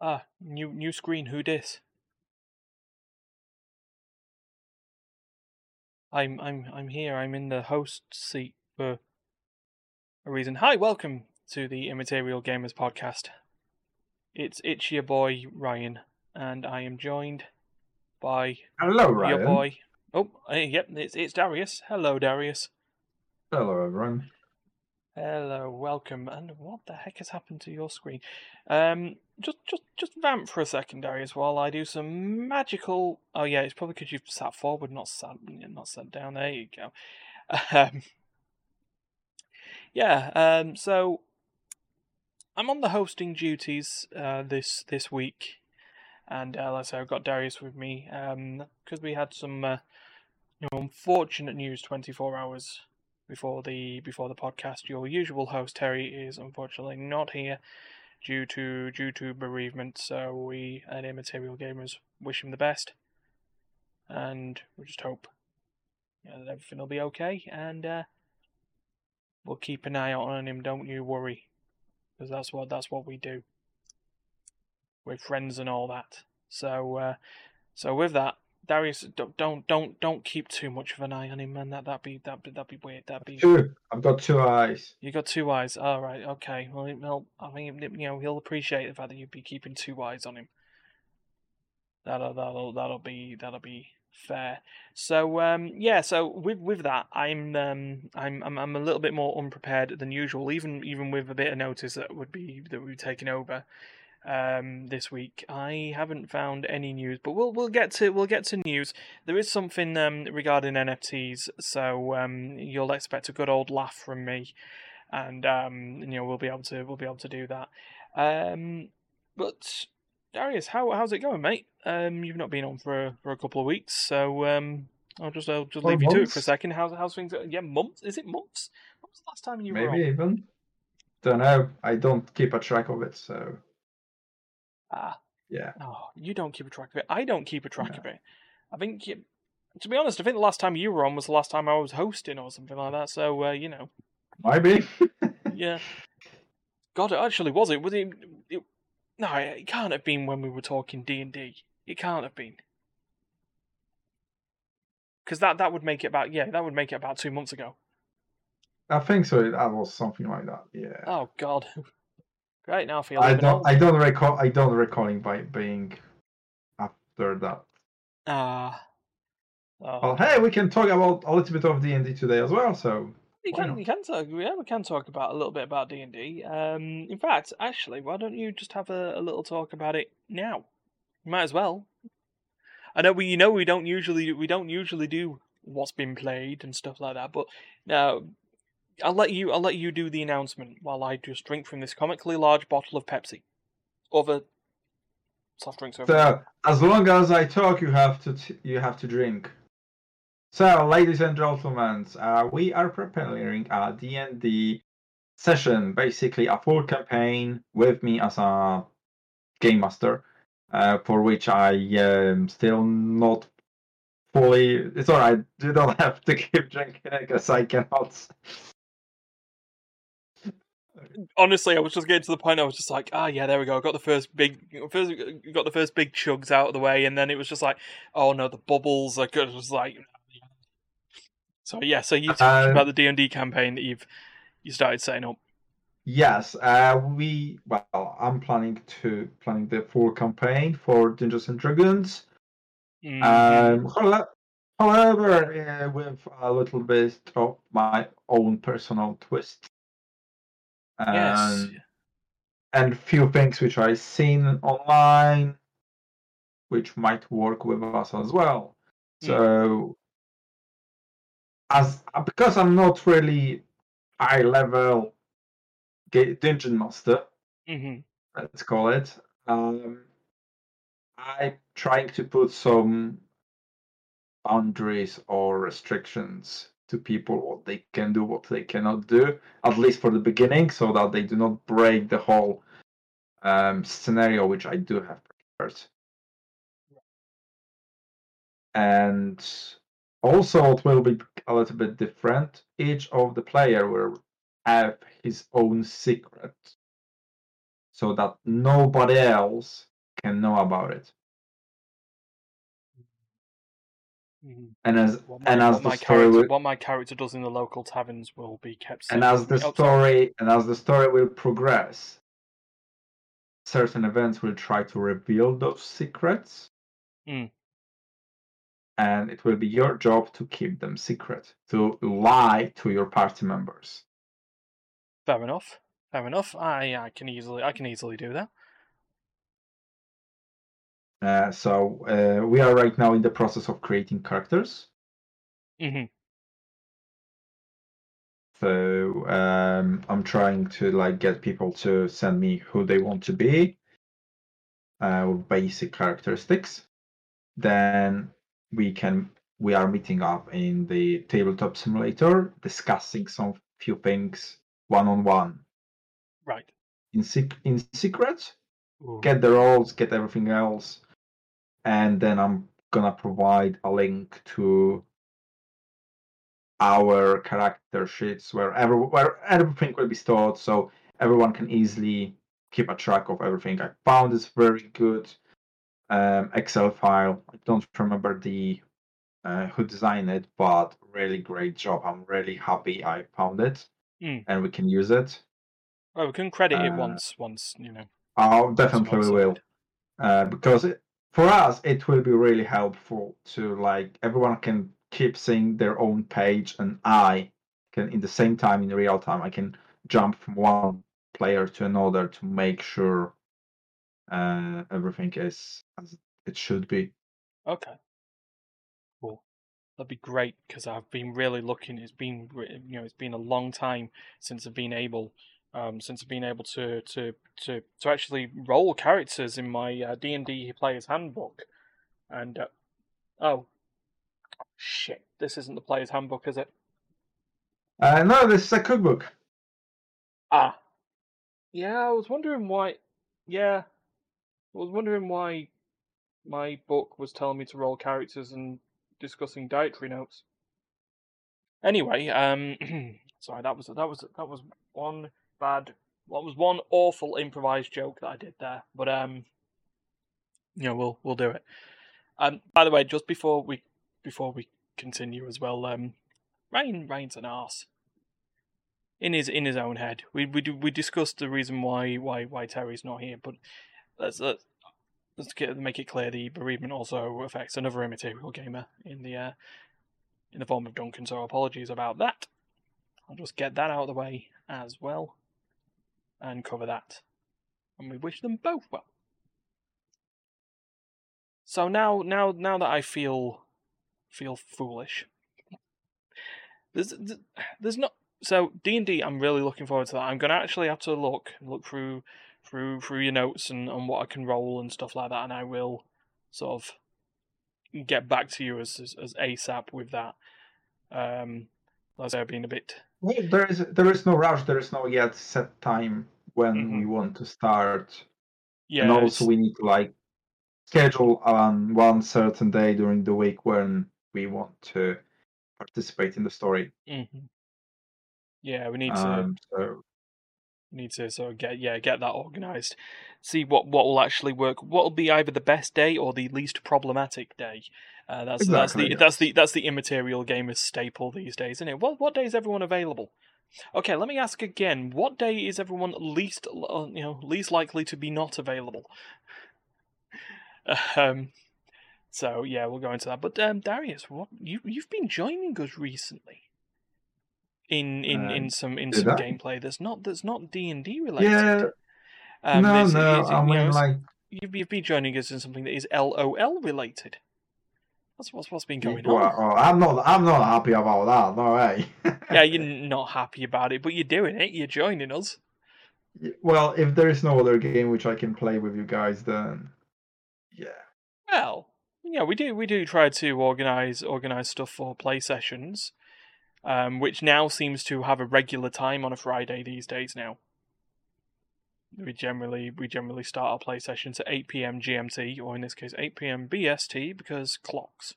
Ah, new new screen. Who dis? I'm I'm I'm here. I'm in the host seat for a reason. Hi, welcome to the Immaterial Gamers podcast. It's it's your boy Ryan, and I am joined by Hello, Ryan. your boy. Oh, uh, yep, it's it's Dariusz. Hello, Dariusz. Hello, everyone. Hello, welcome. And what the heck has happened to your screen? Um, just just just vamp for a second, Dariusz, while I do some magical. Oh yeah, it's probably because you've sat forward, not sat not sat down. There you go. Um, yeah. Um. So I'm on the hosting duties uh, this this week, and uh, like I say, I've got Dariusz with me. Um, because we had some uh, you know unfortunate news 24 hours before the before the podcast. Your usual host Terry is unfortunately not here due to due to bereavement. So we at Immaterial Gamers wish him the best, and we just hope you know, that everything will be okay. And uh, we'll keep an eye on him. Don't you worry, because that's what that's what we do. We're friends and all that. So uh, so with that. Darius, don't don't don't don't keep too much of an eye on him, man. That that'd be that that'd be weird. That'd be Two. I've got two eyes. you got two eyes. All right, okay. Well, he'll, I think you know he'll appreciate the fact that you'd be keeping two eyes on him. That'll that'll that'll be that'll be fair. So um yeah, so with with that, I'm um I'm I'm I'm a little bit more unprepared than usual, even even with a bit of notice that would be that we've taken over um this week. I haven't found any news, but we'll we'll get to we'll get to news. There is something um regarding NFTs, so um you'll expect a good old laugh from me, and um you know we'll be able to we'll be able to do that. Um, but Dariusz, how how's it going, mate? Um, you've not been on for a, for a couple of weeks, so um, I'll just I'll just leave you to it for a second. How's how's things? Yeah, months. Is it months? When was the last time you were Maybe on? even. Don't know. I don't keep a track of it, so Ah, yeah. oh, you don't keep a track of it. I don't keep a track No. of it. I think you, to be honest, I think the last time you were on was the last time I was hosting or something like that. So uh, you know, Maybe. yeah. God, it actually was it? Was it? it no, it can't have been when we were talking D and D. It can't have been. Because that, that would make it about yeah that would make it about two months ago. I think so. That was something like that. Yeah. Oh God, great now I don't. I don't recall. I don't recalling by being after that. Ah. Oh. Well, hey, we can talk about a little bit of D and D today as well. So You can you can talk yeah we can talk about a little bit about D and D. Um, in fact, actually, why don't you just have a, a little talk about it now? You might as well. I know we you know we don't usually we don't usually do what's been played and stuff like that, but now I'll let you I'll let you do the announcement while I just drink from this comically large bottle of Pepsi. Other soft drinks over. So as long as I talk, you have to t- you have to drink. So, ladies and gentlemen, uh, we are preparing a D&D session, basically a full campaign with me as a game master, uh, for which I am still not fully. It's alright. You don't have to keep drinking because I cannot. Honestly, I was just getting to the point. I was just like, ah, yeah, there we go. I got the first big, first got the first big chugs out of the way, and then it was just like, oh no, the bubbles. I could was like, so yeah. So you talked Um, about the D and D campaign that you've you started setting up. Yes, uh, we well, I'm planning to planning the full campaign for Dungeons and Dragons. Mhm. Um, however, however uh, with a little bit of my own personal twist. Yes. Um, And few things which I've seen online, which might work with us as well. Hmm. So, as because I'm not really high level dungeon master, hmm let's call it. Um, I'm trying to put some boundaries or restrictions to people what they can do, what they cannot do, at least for the beginning, so that they do not break the whole um, scenario which I do have prepared. And also, it will be a little bit different. Each of the player will have his own secret. so that nobody else can know about it. Mhm. And as What my, and as the my story character, will, what my character does in the local taverns will be kept. and as the me. Sorry. story and as the story will progress, certain events will try to reveal those secrets. Mm. And it will be your job to keep them secret, to lie to your party members. Fair enough. Fair enough. I I can easily I can easily do that. Uh, so uh, we are right now in the process of creating characters. hmm So um, I'm trying to like get people to send me who they want to be, uh, with basic characteristics. Then we can we are meeting up in the tabletop simulator, discussing some few things one on one Right. in sec- in secret. Ooh. Get the roles, get everything else, and then I'm gonna provide a link to our character sheets where every, where everything will be stored so everyone can easily keep a track of everything. I found this very good um, Excel file. I don't remember the uh, who designed it, but really great job. I'm really happy I found it Mm. and we can use it. Oh, we can credit it Uh, once once you know. Oh, definitely we will. uh, because it, for us it will be really helpful to like everyone can keep seeing their own page and i can in the same time in real time i can jump from one player to another to make sure uh, everything is as it should be Okay. Cool. That'd be great because I've been really looking. It's been you know it's been a long time since I've been able, um, since I've been able to to to to actually roll characters in my uh, D and D player's handbook, and uh, oh, shit, this isn't the player's handbook, is it? uh, no this is a cookbook Ah, yeah. I was wondering why. Yeah, I was wondering why my book was telling me to roll characters and discussing dietary notes. Anyway, um, sorry, that was that was that was one bad. What was one awful improvised joke that I did there, but um, you know, we'll we'll do it. Um, by the way, just before we before we continue as well, um, Ryan Ryan's an arse in his in his own head. We we we discussed the reason why why why Terry's not here, but let's let's, let's get, make it clear the bereavement also affects another immaterial gamer in the uh, in the form of Duncan. So apologies about that. I'll just get that out of the way as well, and cover that. And we wish them both well. So now now now that I feel feel foolish. There's there's not so D and D. I'm really looking forward to that. I'm gonna actually have to look look through through through your notes and, and what I can roll and stuff like that, and I will sort of get back to you as as, as ASAP with that. Um, as I've been a bit. well, there is there is no rush there is no yet set time when Mhm. we want to start Yeah, and it's- also we need to like schedule on one certain day during the week when we want to participate in the story. mhm. Yeah, we need to Um, so need to sort of get yeah get that organised. See what what will actually work. What will be either the best day or the least problematic day. Uh, that's that's the Exactly, that's the that's the immaterial gamer's staple these days, isn't it? What what day is everyone available? Okay, let me ask again. What day is everyone least uh, you know least likely to be not available? um, so yeah, we'll go into that. But um, Dariusz, what you you've been joining us recently in in Uh, in some in some I? gameplay that's not that's not D and D related. yeah, Um, no, no, I mean, you know, like you've, you've been joining us in something that is LOL related. That's what's what's been going well, on. oh, I'm not, I'm not happy about that. No way. Yeah, you're not happy about it, but you're doing it. You're joining us. well, if there is no other game which I can play with you guys, then yeah. Well, yeah, we do we do try to organize organize stuff for play sessions, um, which now seems to have a regular time on a Friday these days. Now, we generally we generally start our play sessions at eight p.m. GMT, or in this case eight p.m. BST because clocks.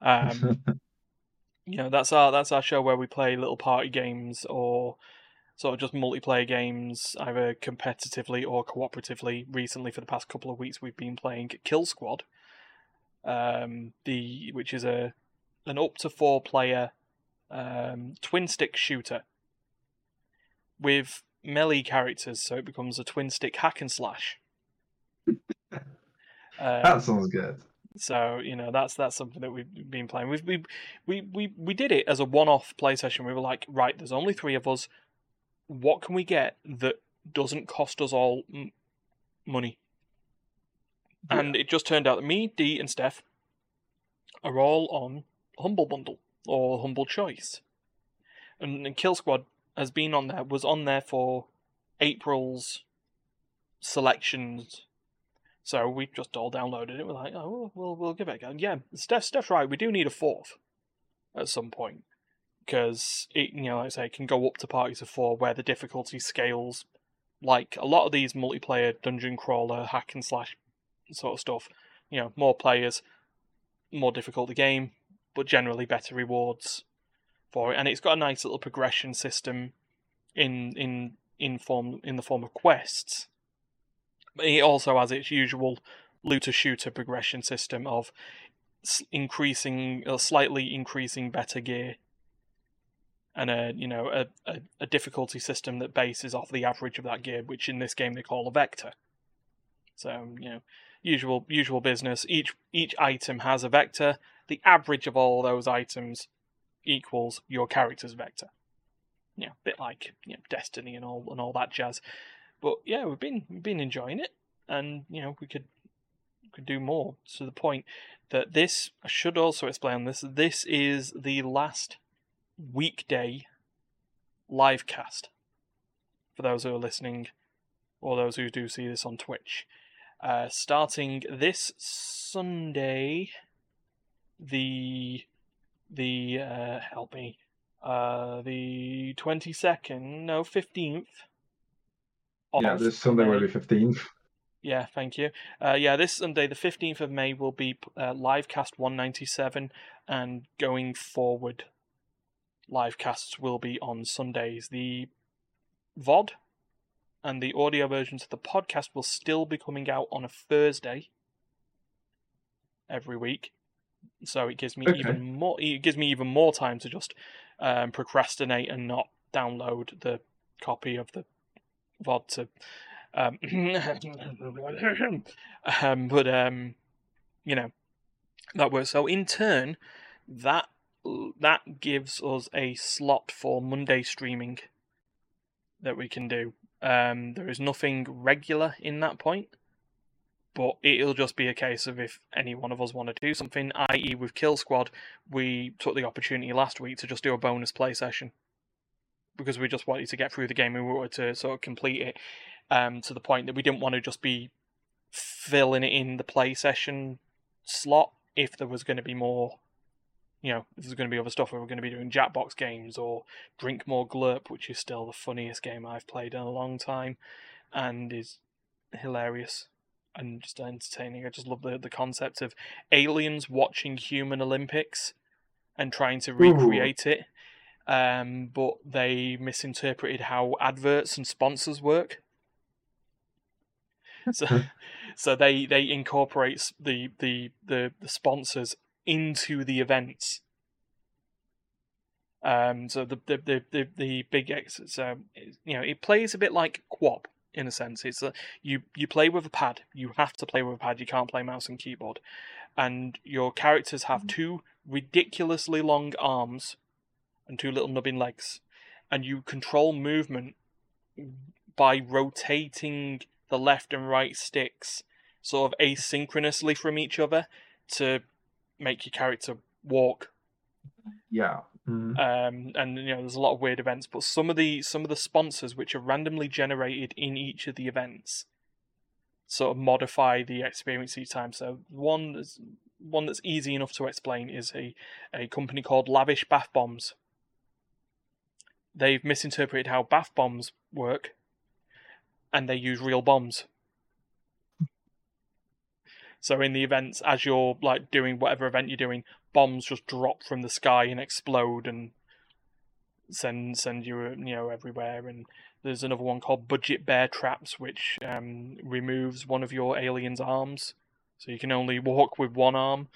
Um, you know that's our that's our show where we play little party games or sort of just multiplayer games, either competitively or cooperatively. Recently, for the past couple of weeks, we've been playing Kill Squad, um, the which is a an up to four player um, twin stick shooter with melee characters, so it becomes a twin stick hack and slash. Um, that sounds good. so you know that's that's something that we've been playing. We've we we we we did it as a one-off play session. We were like, right, there's only three of us. What can we get that doesn't cost us all m- money? And it just turned out that me, Dee, and Steph are all on Humble Bundle or Humble Choice, and, and Kill Squad has been on there. Was on there for April's selections so we just all downloaded it. We're like, oh, we'll we'll give it a go. Yeah, Steph, Steph's right. We do need a fourth at some point because it, you know, like I say, it can go up to parties of four where the difficulty scales. Like a lot of these multiplayer dungeon crawler hack and slash sort of stuff, you know, more players, more difficult the game, but generally better rewards for it. And it's got a nice little progression system in in in form in the form of quests. It also has its usual looter shooter progression system of increasing or slightly increasing better gear and a you know a, a, a, difficulty system that bases off the average of that gear which in this game they call a vector. So you know usual usual business. Each each item has a vector the average of all those items equals your character's vector yeah a bit like you know, destiny and all and all that jazz but yeah, we've been we've been enjoying it, and you know we could could do more. To the point that this I should also explain this. This is the last weekday live cast for those who are listening, or those who do see this on Twitch. Uh, starting this Sunday, the the uh, help me, uh, the twenty second, no fifteenth yeah, this Sunday May. will be 15th. Yeah, thank you. Uh, yeah, this Sunday, the 15th of May, will be uh, Livecast 197, and going forward, livecasts will be on Sundays. The VOD and the audio versions of the podcast will still be coming out on a Thursday every week. So it gives me okay. even more. It gives me even more time to just um, procrastinate and not download the copy of the VOD to. Um, um, but um, you know that works. So in turn, that that gives us a slot for Monday streaming that we can do. Um, there is nothing regular in that point, but it'll just be a case of if any one of us want to do something, i.e., with Kill Squad, we took the opportunity last week to just do a bonus play session because we just wanted to get through the game and we wanted to sort of complete it um, to the point that we didn't want to just be filling it in the play session slot if there was going to be more you know, there's going to be other stuff where we're going to be doing Jackbox games or Drink More Glurp, which is still the funniest game I've played in a long time and is hilarious and just entertaining. I just love the, the concept of aliens watching human Olympics and trying to recreate Ooh. it um, but they misinterpreted how adverts and sponsors work. So, so they they incorporate the, the the the sponsors into the events. Um, so the the the the, the big so you know it plays a bit like QWOP in a sense. It's that you you play with a pad. You have to play with a pad. You can't play mouse and keyboard, and your characters have mm-hmm. two ridiculously long arms and two little nubbin legs, and you control movement by rotating the left and right sticks sort of asynchronously from each other to make your character walk. Yeah. Mm-hmm. Um, and you know, there's a lot of weird events, but some of the some of the sponsors which are randomly generated in each of the events sort of modify the experience each time. So one that's one that's easy enough to explain is a, a company called Lavish Bath Bombs, they've misinterpreted how bath bombs work and they use real bombs. So in the events, as you're like doing whatever event you're doing, bombs just drop from the sky and explode, and send send you you know everywhere. And there's another one called Budget Bear Traps, which um, removes one of your alien's arms, so you can only walk with one arm.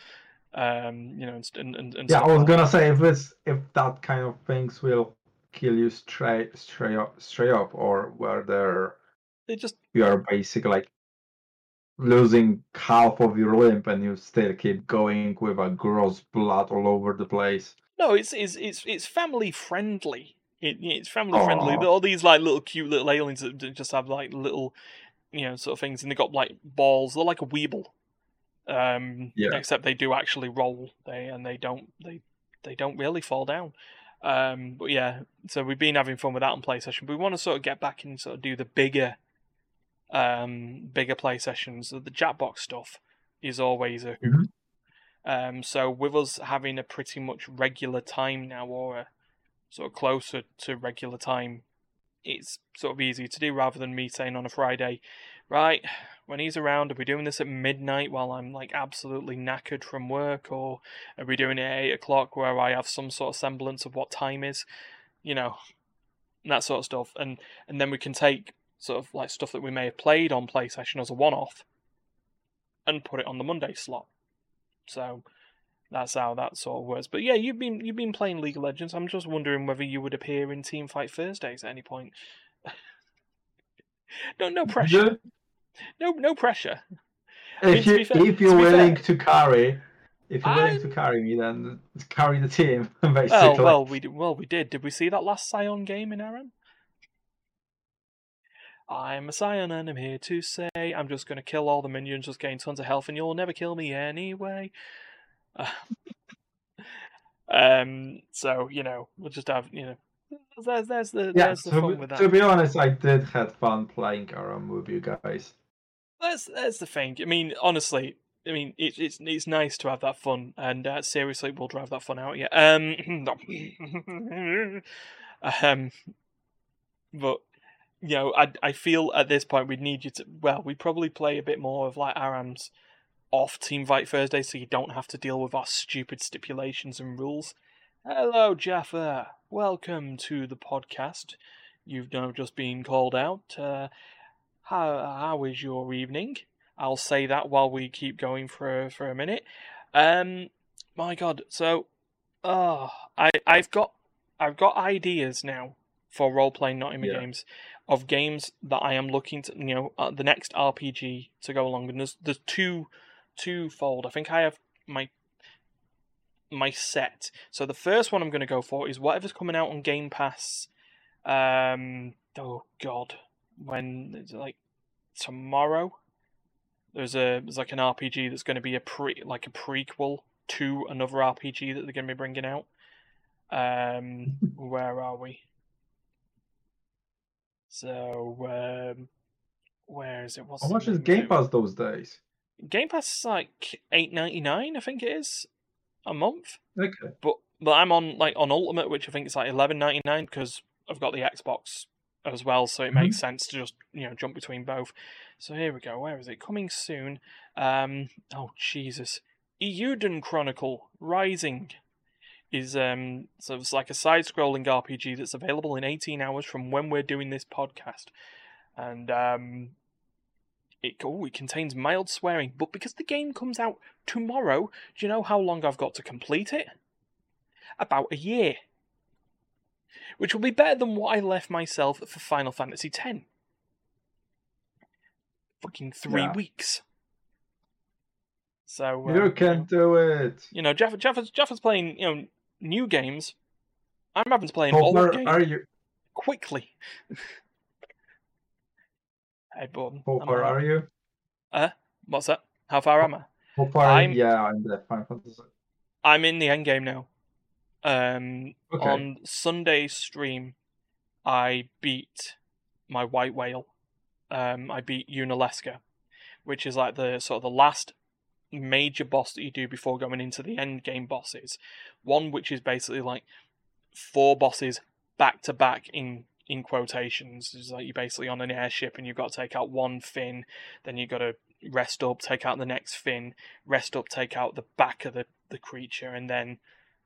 Um, you know, and, and, and Yeah, I was gonna say if it's if that kind of things will kill you straight straight up straight up or whether They just you are basically like losing half of your limb and you still keep going with a gross blood all over the place. no, it's it's it's it's family friendly. It, it's family friendly. Aw. All these like little cute little aliens that just have like little, you know, sort of things, and they got like balls. They're like a weeble, um, Yeah. except they do actually roll. They and they don't they they don't really fall down. Um, but yeah, so we've been having fun with that on PlayStation. But we want to sort of get back and sort of do the bigger, um, bigger play sessions. The Jackbox stuff is always a hoot. Um, so with us having a pretty much regular time now, or a sort of closer to regular time, it's sort of easy to do rather than me saying on a Friday, right, when he's around, are we doing this at midnight while I'm like absolutely knackered from work, or are we doing it at eight o'clock where I have some sort of semblance of what time is, you know, that sort of stuff, and and then we can take sort of like stuff that we may have played on PlayStation as a one-off, and put it on the Monday slot. So that's how that sort of works. But yeah, you've been you've been playing League of Legends. I'm just wondering whether you would appear in Team Fight Thursdays at any point. no, no pressure. No, no pressure. mean, If to you, fair, if you're to willing fair- to carry, if you're willing I'm- to carry me, then carry the team basically. Well, well, we did, well we did. Did we see that last Sion game in ARAM? I'm a Sion and I'm here to say I'm just going to kill all the minions, just gain tons of health, and you'll never kill me anyway. Uh, um. So you know, we'll just have you know. There's there's the yeah. there's the To, fun be- with that. to be honest, I did have fun playing ARAM with you guys. That's that's the thing. I mean, honestly, I mean, it's it's it's nice to have that fun, and uh, seriously, we'll drive that fun out. Yeah. Um. um. But you know, I I feel at this point we'd need you to. Well, we probably play a bit more of like ARAM's off Team Fight Thursday, so you don't have to deal with our stupid stipulations and rules. Hello, Jaffa. Welcome to the podcast. You've now just been called out. Uh, how how is your evening? I'll say that while we keep going for for a minute. Um, my God, so, oh, I I've got I've got ideas now for role playing not Nottingham Yeah. games of games that I am looking to you know uh, the next RPG to go along. And there's there's two twofold. I think I have my my set. So the first one I'm going to go for is whatever's coming out on Game Pass. Um, oh God, when like tomorrow? There's a there's like an RPG that's going to be a pre like a prequel to another RPG that they're going to be bringing out. Um, where are we? So um, where is it? What's How much is Game? Pass those days? Game Pass is like eight ninety nine, I think it is, a month. Okay. But but I'm on like on Ultimate, which I think is like eleven ninety nine because I've got the Xbox as well, so it makes sense to just you know jump between both. So here we go. Where is it? Coming soon. Um. Oh Jesus. Eiyuden Chronicle Rising is um so it's like a side-scrolling RPG that's available in 18 hours from when we're doing this podcast, and um. It, oh, it contains mild swearing, but because the game comes out tomorrow, do you know how long I've got to complete it? About a year. Which will be better than what I left myself for Final Fantasy X. Fucking three Yeah. weeks. So uh, You can do it. you know, Jeff, Jeff is playing you know new games. I'm having to play an old game are you? quickly. hey, Borden. How far are you? What's that? How far am I? How far? I'm- Yeah, I'm the Final Fantasy. I'm in the end game now. Um, Okay. on Sunday's stream, I beat my white whale. Um, I beat Yunalesca, which is like the sort of the last major boss that you do before going into the end game bosses. One which is basically like four bosses back to back in in quotations. It's like you're basically on an airship and you've got to take out one fin, then you've got to rest up, take out the next fin, rest up, take out the back of the, the creature, and then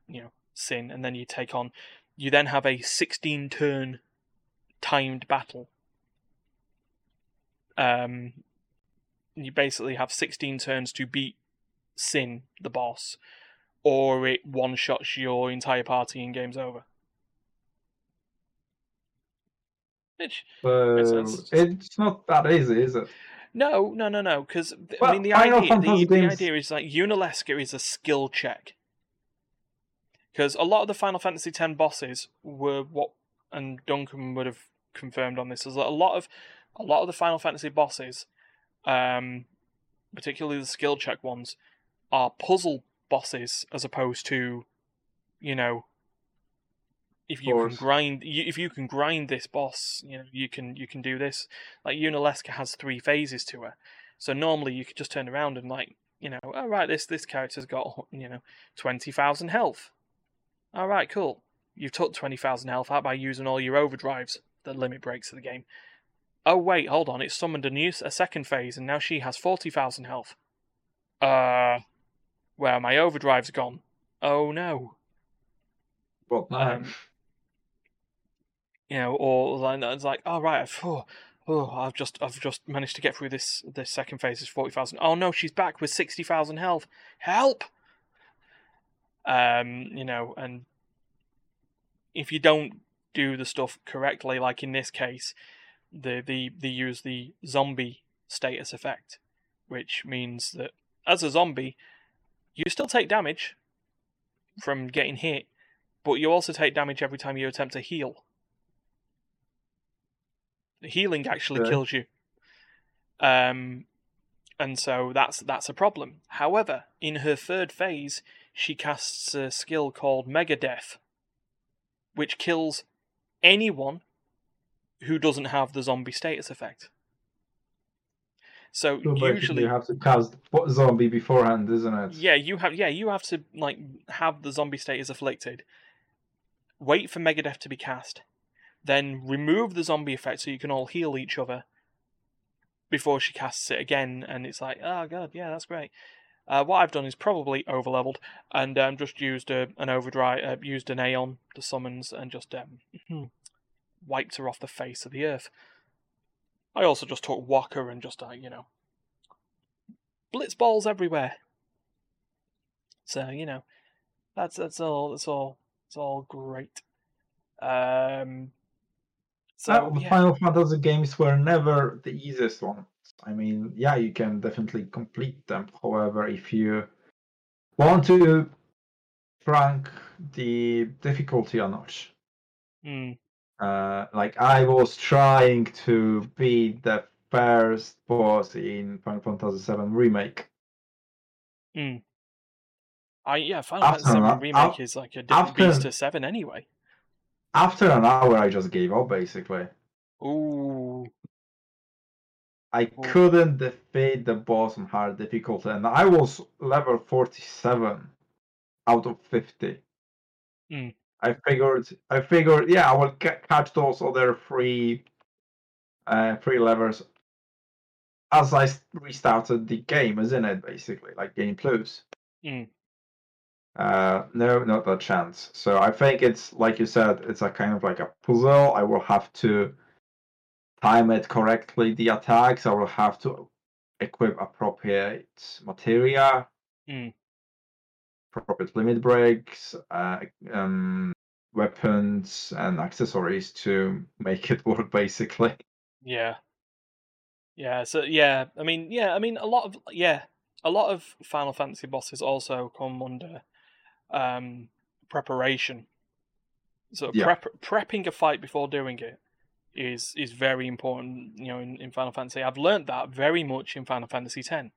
you know sin, and then you take on you then have a 16 turn timed battle. Um, you basically have 16 turns to beat Sin, the boss, or it one shots your entire party and game's over. Which um, sense. it's not that easy, is it? no, no, no, no. Because I mean, the Final idea, the, Fantasy the games- idea is like Yunalesca is a skill check. Because a lot of the Final Fantasy X bosses were what, and Duncan would have confirmed on this, is that a lot of, a lot of the Final Fantasy bosses, um, particularly the skill check ones, are puzzle bosses as opposed to, you know, if you can grind, you, if you can grind this boss, you know, you can you can do this. Like Yunalesca has three phases to her, so normally you could just turn around and like, you know, all right, this this character's got you know twenty thousand health. All right, cool. You've took twenty thousand health out by using all your overdrives, the limit breaks of the game. Oh wait, hold on, it's summoned a new a second phase, and now she has forty thousand health. Uh, well, my overdrive's gone. Oh no. But no. Um, you know, or like it's like, oh right, I've, oh, oh, I've just I've just managed to get through this this second phase is forty thousand. Oh no, she's back with sixty thousand health. Help! Um, you know, and if you don't do the stuff correctly, like in this case, the the they use the zombie status effect, which means that as a zombie, you still take damage from getting hit, but you also take damage every time you attempt to heal. The healing actually kills you. Um, and so that's that's a problem. However, in her third phase, she casts a skill called Mega Death, which kills anyone who doesn't have the zombie status effect. So basically usually, you have to cast zombie beforehand, isn't it? yeah, you have yeah, you have to like have the zombie status afflicted. Wait for Mega Death to be cast, then remove the zombie effect so you can all heal each other before she casts it again, and it's like, oh god, yeah, that's great. Uh, what I've done is probably overleveled and um, just used a, an overdrive, uh, used an Aeon, the summons, and just um, wiped her off the face of the earth. I also just took Wakka and just, uh, you know, blitz balls everywhere. So you know, that's that's all. That's all. It's all great. Um. So the yeah. Final Fantasy games were never the easiest ones. I mean, yeah, you can definitely complete them. However, if you want to crank the difficulty a notch, Mm, uh, like I was trying to beat the first boss in Final Fantasy VII Remake. mm. I yeah, Final After Fantasy VII remake is like a different after- beast to seven anyway. After an hour, I just gave up. Basically, Ooh. I couldn't defeat the boss on hard difficulty, and I was level forty-seven out of fifty. Mm. I figured, I figured, yeah, I will ca- catch those other three, uh, three levels as I restarted the game, isn't it? Basically, like Game Plus. Mm. Uh, no, not a chance. So I think it's like you said, it's a kind of like a puzzle. I will have to time it correctly. The attacks. I will have to equip appropriate materia, Mm. Appropriate limit breaks, uh, um, weapons, and accessories to make it work. Basically, Yeah. Yeah, so yeah, I mean, yeah, I mean a lot of yeah, a lot of Final Fantasy bosses also come under um preparation. So Yeah. prep prepping a fight before doing it is is very important, you know, in, in Final Fantasy. I've learned that very much in Final Fantasy X.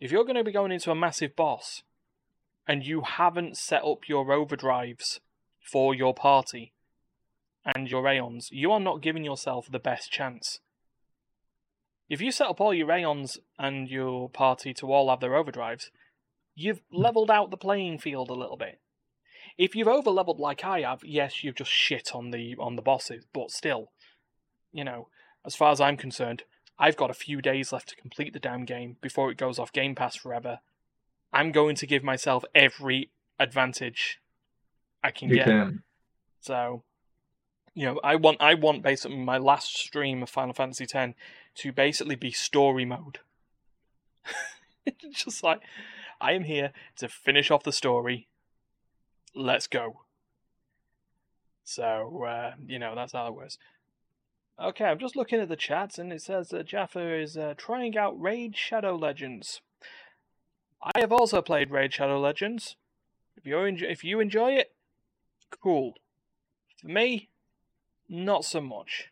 If you're going to be going into a massive boss and you haven't set up your overdrives for your party and your Aeons, you are not giving yourself the best chance. If you set up all your Aeons and your party to all have their overdrives, you've hmm. leveled out the playing field a little bit. If you've overleveled like I have, yes, you've just shit on the on the bosses, but still, you know, as far as I'm concerned, I've got a few days left to complete the damn game before it goes off Game Pass forever. I'm going to give myself every advantage I can you get can. So, you know, I want I want basically my last stream of Final Fantasy X to basically be story mode. Just like I am here to finish off the story. Let's go. So, uh, you know, that's how it works. Okay, I'm just looking at the chats, and it says that Jaffa is uh, trying out Raid Shadow Legends. I have also played Raid Shadow Legends. If you enjoy, if you enjoy it, cool. For me, not so much.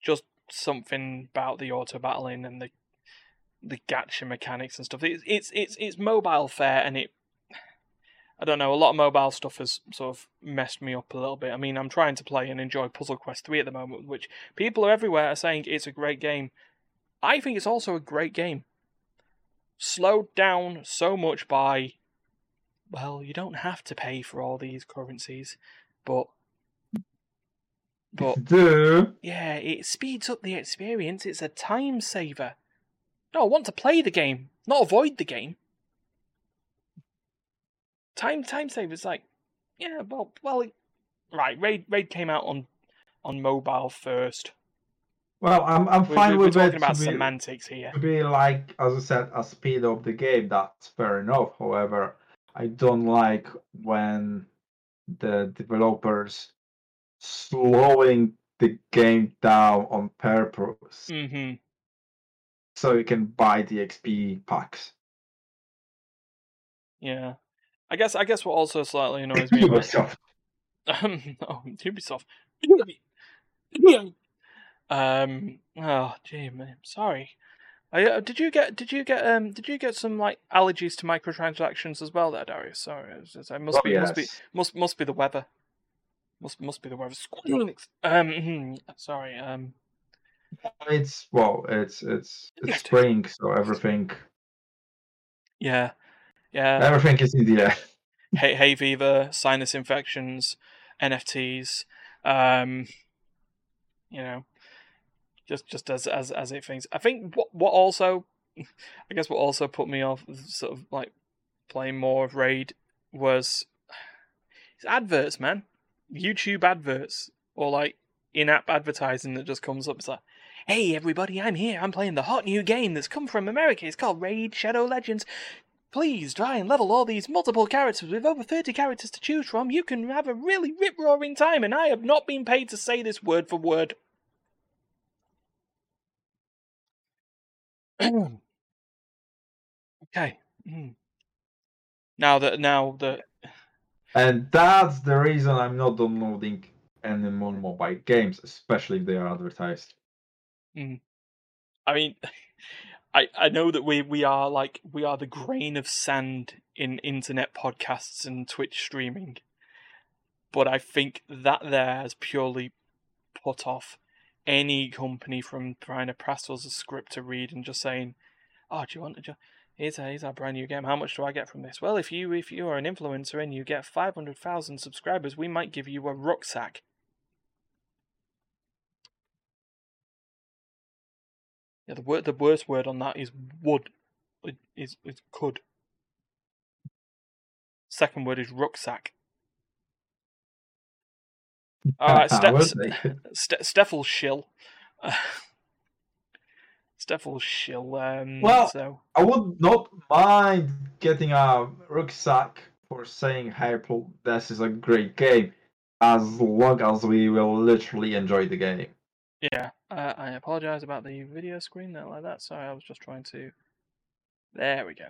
Just something about the auto battling and the the gacha mechanics and stuff. It's it's it's it's mobile fair and it I don't know, a lot of mobile stuff has sort of messed me up a little bit. I mean, I'm trying to play and enjoy Puzzle Quest 3 at the moment, which people are everywhere are saying it's a great game. I think it's also a great game. Slowed down so much by, well, you don't have to pay for all these currencies, but. But. Do. Yeah, it speeds up the experience. It's a time saver. No, I want to play the game, not avoid the game time time savers like yeah well well right raid raid came out on on mobile first well i'm, I'm fine we're, we're with talking it about to be, semantics here to be like as i said a speed of the game that's fair enough however i don't like when the developers slowing the game down on purpose mm-hmm. so you can buy the xp packs yeah I guess I guess what also slightly annoys me about Ubisoft. um, oh, Ubisoft. um. Oh, gee, man. Sorry. I, uh, did you get did you get um did you get some like allergies to microtransactions as well there, Dariusz? Sorry, it, must Oh, be must be must must be the weather. Must must be the weather. Um. Sorry. Um. It's well, it's it's it's spring, so everything Yeah. Yeah. everything is in the air. hay, hay fever, sinus infections, NFTs, um, you know, just just as as as it things. I think what what also, I guess what also put me off sort of like playing more of Raid was it's adverts, man, YouTube adverts or like in-app advertising that just comes up. It's like. Hey everybody, I'm here. I'm playing the hot new game that's come from America. It's called Raid Shadow Legends. Please try and level all these multiple characters with over 30 characters to choose from. You can have a really rip roaring time, and I have not been paid to say this word for word. okay. Mm. Now that now that And that's the reason I'm not downloading any more mobile games, especially if they are advertised. I mean, I I know that we we are like we are the grain of sand in internet podcasts and Twitch streaming, but I think that there has purely put off any company from trying to press us a script to read and just saying, "Oh, do you want to?" Ju- Here's here's our brand new game. How much do I get from this? Well, if you if you are an influencer and you get five hundred thousand subscribers, we might give you a rucksack. Yeah, the word the worst word on that is would. It is is could. Second word is rucksack. Alright, I Ste- Ste- take it. Ste- Steffel shill. Steffel shill. Um, Well- so I would not mind getting a rucksack for saying, "Hey, this is a great game," as long as we will literally enjoy the game. yeah, uh, I apologize about the video screen there like that. Sorry, I was just trying to. There we go.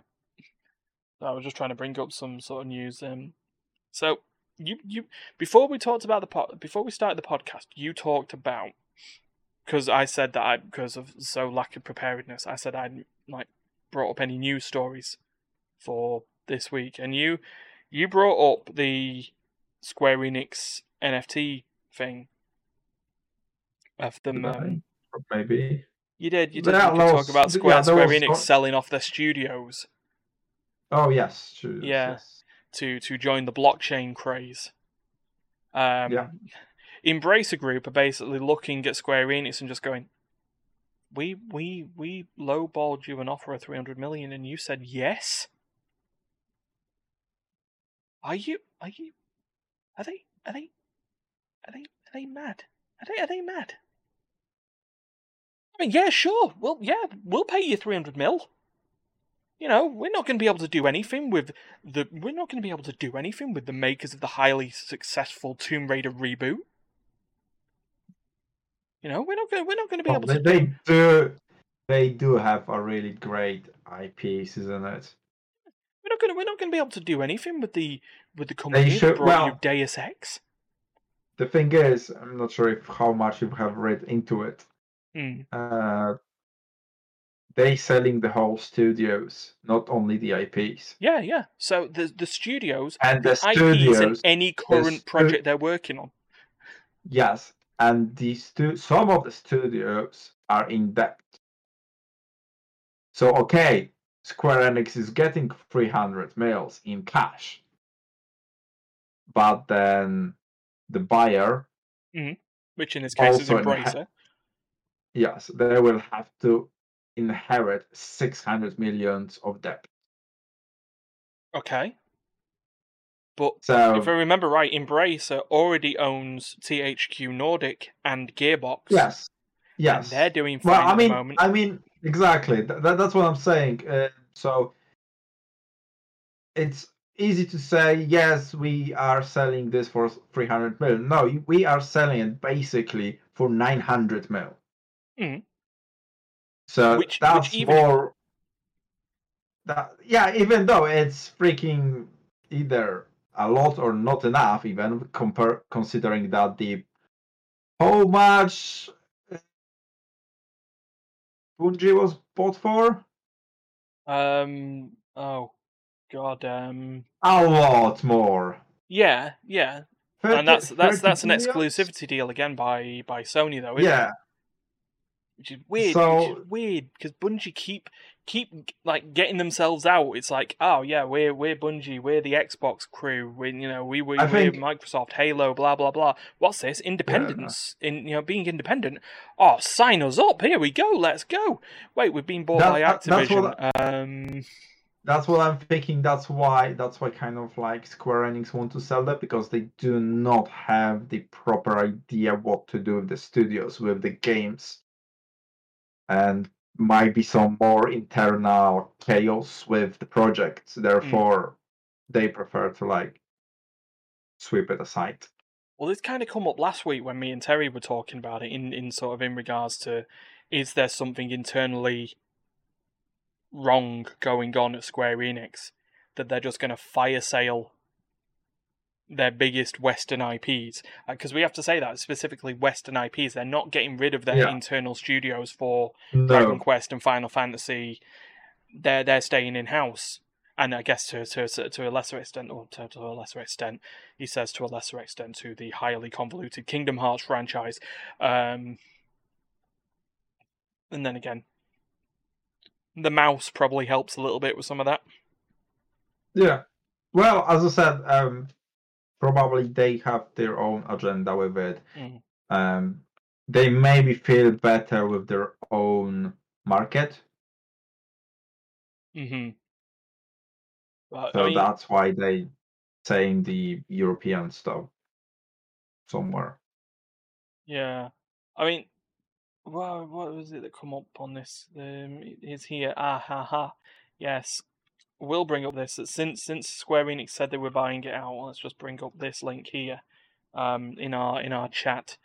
I was just trying to bring up some sort of news. Um, so you you before we talked about the pod, before we started the podcast, you talked about because I said that I because of so lack of preparedness, I said I'd like brought up any news stories for this week, and you you brought up the Square Enix NFT thing of them. Um, Maybe. you did. You did. Talk about Square that Square Enix selling off their studios Oh yes, true. Yeah. Yes. To to join the blockchain craze. Um, Yeah. Embracer Group are basically looking at Square Enix and just going, "We we we lowballed you an offer of three hundred million, and you said yes. Are you are you Are they? Are they? Are they? Are they mad? Are they? Are they mad? I mean, yeah, sure. Well, yeah, we'll pay you three hundred mil. You know, we're not going to be able to do anything with the. We're not going to be able to do anything with the makers of the highly successful Tomb Raider reboot. You know, we're not going. We're not going to be Well, able they, to. they do- do. They do have a really great IPs, isn't it? We're not going. To, we're not going to be able to do anything with the with the company that should. brought you Deus Ex. the thing is, I'm not sure if how much you have read into it. Hmm. Uh, they selling the whole studios, not only the IPs. Yeah, yeah. So the the studios, And the IPs, in any current stu- project they're working on. yes, and the stu- some of the studios are in debt. So okay, Square Enix is getting 300 mils in cash, but then the buyer, mm-hmm. which in this case is in ha- Embracer. yes, they will have to inherit 600 millions of debt. Okay. But So if I remember right, Embracer already owns THQ Nordic and Gearbox. yes, And yes. they're doing fine Well, at I mean, the moment. I mean, exactly. Th- that, that's what I'm saying. Uh, so it's easy to say, yes, we are selling this for 300 mil. No, we are selling it basically for 900 mil. Mhm. So Which- which that's even- more. That yeah, even though it's freaking either a lot or not enough, even compare considering that the how much uh, Bungie was bought for Um. Oh, God. Um. a lot more. Yeah. Yeah. 30 and that's that's that's an exclusivity deal again by by Sony though. Isn't Yeah, It? Which is weird. which is weird because Bungie keep keep like getting themselves out. It's like, oh yeah, we're we're Bungie, we're the Xbox crew. We you know we we I we're think- Microsoft, Halo, blah blah blah. What's this? Independence in you know being independent. Oh, sign us up. Here we go. Let's go. Wait, we've been bought That- by that- that's Activision. what Um. that's what I'm thinking. That's why that's why kind of like Square Enix want to sell that because they do not have the proper idea what to do with the studios with the games, and might be some more internal chaos with the project. Mm. Therefore, they prefer to like sweep it aside. Well, this kind of come up last week when me and Terry were talking about it in, in sort of in regards to is there something internally wrong going on at Square Enix that they're just going to fire sale their biggest Western IPs? Because we have to say that specifically Western IPs, they're not getting rid of their Yeah. internal studios for Dragon Quest and Final Fantasy. They're they're staying in house. And I guess to, to to a lesser extent, or to, to a lesser extent, he says to a lesser extent to the highly convoluted Kingdom Hearts franchise. Um, and then again, the mouse probably helps a little bit with some of that. yeah. Well, as I said, um, probably they have their own agenda with it. Mm. Um, they maybe feel better with their own market, hmm But so I mean, that's why they saying the European stuff somewhere. Yeah, I mean, well, what was it that come up on this? Um, it's here. Ah, ha, ha. Yes, we'll bring up this. that Since since Square Enix said they were buying it out, let's just bring up this link here, um, in our in our chat.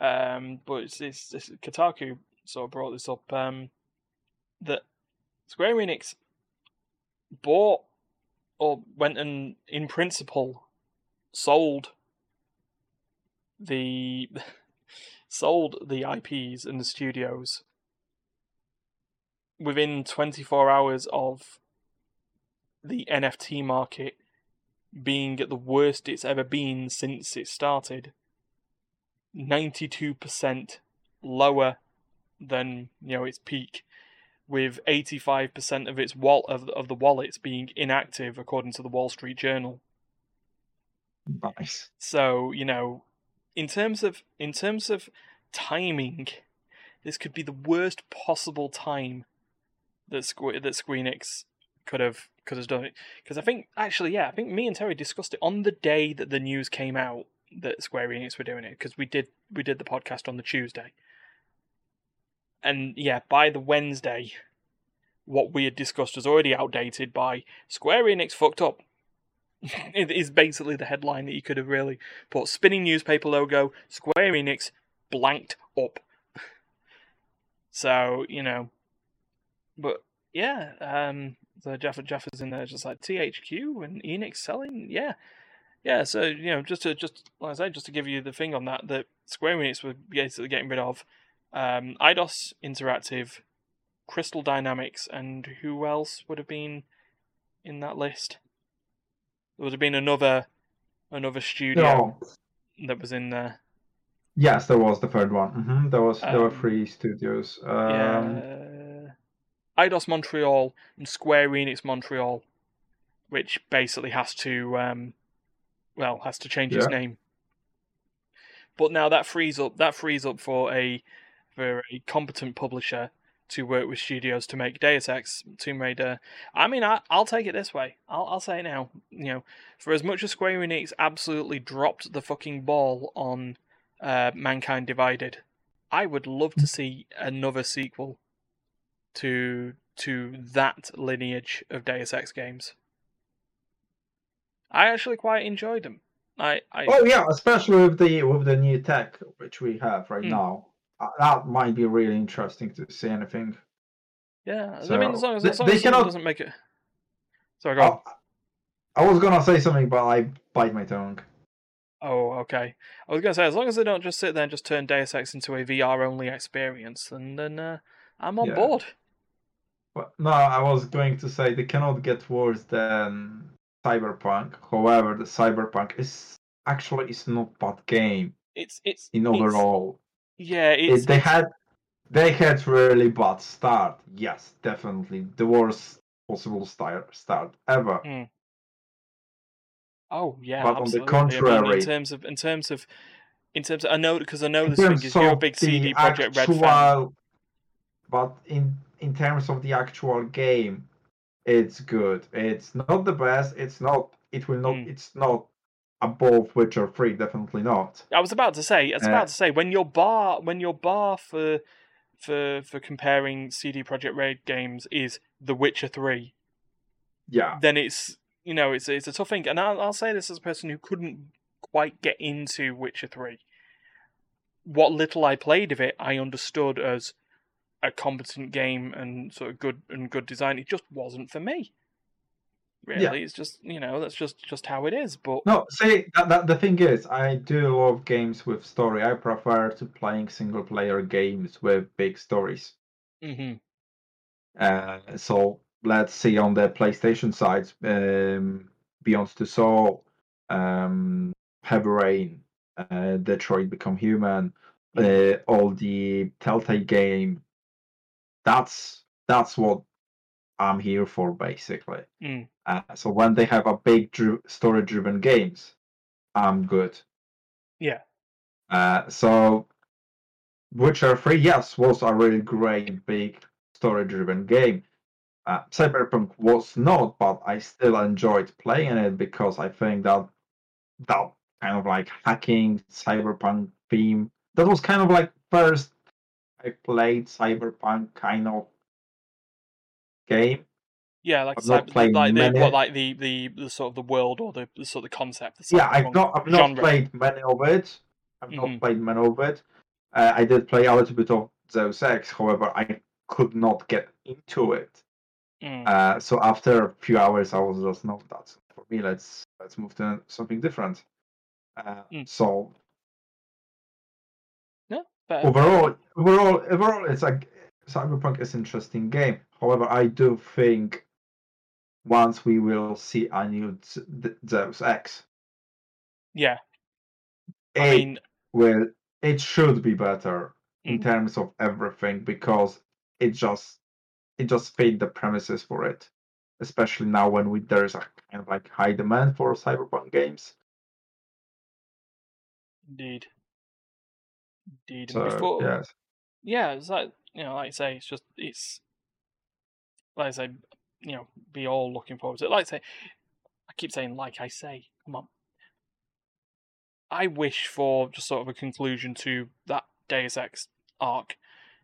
Um, but it's, it's, it's Kotaku sort of brought this up. Um, that Square Enix bought or went and in principle sold the sold the IPs and the studios within 24 hours of the NFT market being at the worst it's ever been since it started 92% lower than you know its peak with 85% of its wall of, of the wallets being inactive according to the Wall Street Journal Nice. so you know, in terms of in terms of timing, this could be the worst possible time that Squ- that Squeenix could have have done it because I think actually yeah I think me and Terry discussed it on the day that the news came out that Square Enix were doing it because we did we did the podcast on the Tuesday. And yeah by the Wednesday what we had discussed was already outdated by Square Enix fucked up. It is basically the headline that you could have really put spinning newspaper logo Square Enix blanked up. So you know but yeah, um, Jeff Jeff is in there just like THQ and Enix selling, yeah, yeah. So you know, just to just like I say, just to give you the thing on that, that Square Enix were basically getting rid of um, Eidos Interactive, Crystal Dynamics, and who else would have been in that list? There would have been another another studio No. that was in there. Yes, there was the third one. hmm There was there were Um, three studios. Um, yeah. Eidos Montreal and Square Enix Montreal, which basically has to, um, well, has to change its name. But now that frees up that frees up for a for a competent publisher to work with studios to make Deus Ex, Tomb Raider. I mean, I, I'll take it this way. I'll I'll say it now. You know, for as much as Square Enix absolutely dropped the fucking ball on uh, Mankind Divided, I would love to see another sequel to to that lineage of Deus Ex games. I actually quite enjoyed them. I, I Oh yeah, especially with the with the new tech which we have right Hmm. now. Uh, that might be really interesting to see anything. yeah. I mean, as So, long as, they- as, long as cannot- doesn't make it. Sorry, go on. Oh, I was gonna say something, but I bite my tongue. Oh, okay. I was gonna say, as long as they don't just sit there and just turn Deus Ex into a VR only experience, then then uh, I'm on Yeah. board. No, I was going to say they cannot get worse than Cyberpunk. However, the Cyberpunk is actually is not bad game It's it's in it's- overall. yeah, It, it's they it's- had they had really bad start. Yes, definitely the worst possible start start ever. Hmm. Oh yeah, But on the absolutely. I mean, contrary- in terms of in terms of in terms of, I know because I know this thing is you're a big CD Projekt Red fan. But in in terms of the actual game, it's good. It's not the best. It's not. It will not. Hmm. It's not above Witcher Three. Definitely not. I was about to say, I was Uh, about to say when your bar when your bar for for for comparing CD Projekt Red games is The Witcher Three, Yeah. then it's you know it's it's a tough thing, and I'll, I'll say this as a person who couldn't quite get into Witcher Three. What little I played of it, I understood as a competent game and sort of good and good design. It just wasn't for me. Really, Yeah. it's just you know that's just just how it is. But No, see, that, that, the thing is, I do love games with story. I prefer to playing single player games with big stories. Mhm. Uh, so let's see on the PlayStation side, um, Beyond the Soul, um, Heavy Rain, uh, Detroit Become Human, uh, all the Telltale game. That's that's what I'm here for, basically. Mm. Uh, so when they have a big dri- story-driven games, I'm good. Yeah. Uh, so Witcher 3, yes, was a really great big story-driven game. Uh, Cyberpunk was not, but I still enjoyed playing it because I think that that kind of like hacking cyberpunk theme that was kind of like first I played cyberpunk kind of game. Yeah, like not cyber- like the what, like the, the the sort of the world or the, the sort of concept. The Yeah, I've not I've not genre. played many of it. I've not played many of it. Uh, I did play a little bit of Zeus Ex, however, I could not get into it. Mm. Uh, so after a few hours, I was just no, that's for me. Let's let's move to something different. Uh, Mm. So But overall, overall, overall, it's like Cyberpunk is an interesting game. However, I do think once we will see a new Zeus Ex, yeah, it I mean, will it should be better in Mhm. terms of everything because it just it just fit the premises for it. Especially now when we there's a kind of like high demand for cyberpunk games. indeed, indeed. So before, yes. Yeah, it's like you know, like I say, it's just it's like I say, you know be all looking forward to it. Like I say, I keep saying like I say, come on. I wish for just sort of a conclusion to that Deus Ex arc,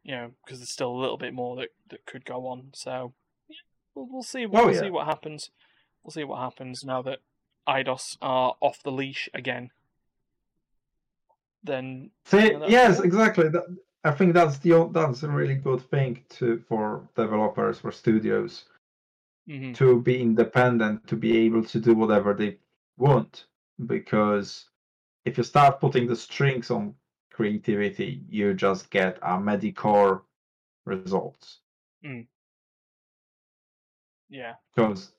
you know, because there's still a little bit more that, that could go on. So yeah, we'll, we'll see. We'll, Oh, we'll yeah. see what happens. We'll see what happens now that Eidos are off the leash again. Then See, Yeah, that's yes, cool. exactly. That, I think that's the that's a really good thing to for developers for studios mhm, to be independent, to be able to do whatever they want. Because if you start putting the strings on creativity, you just get a mediocre results. yeah, Because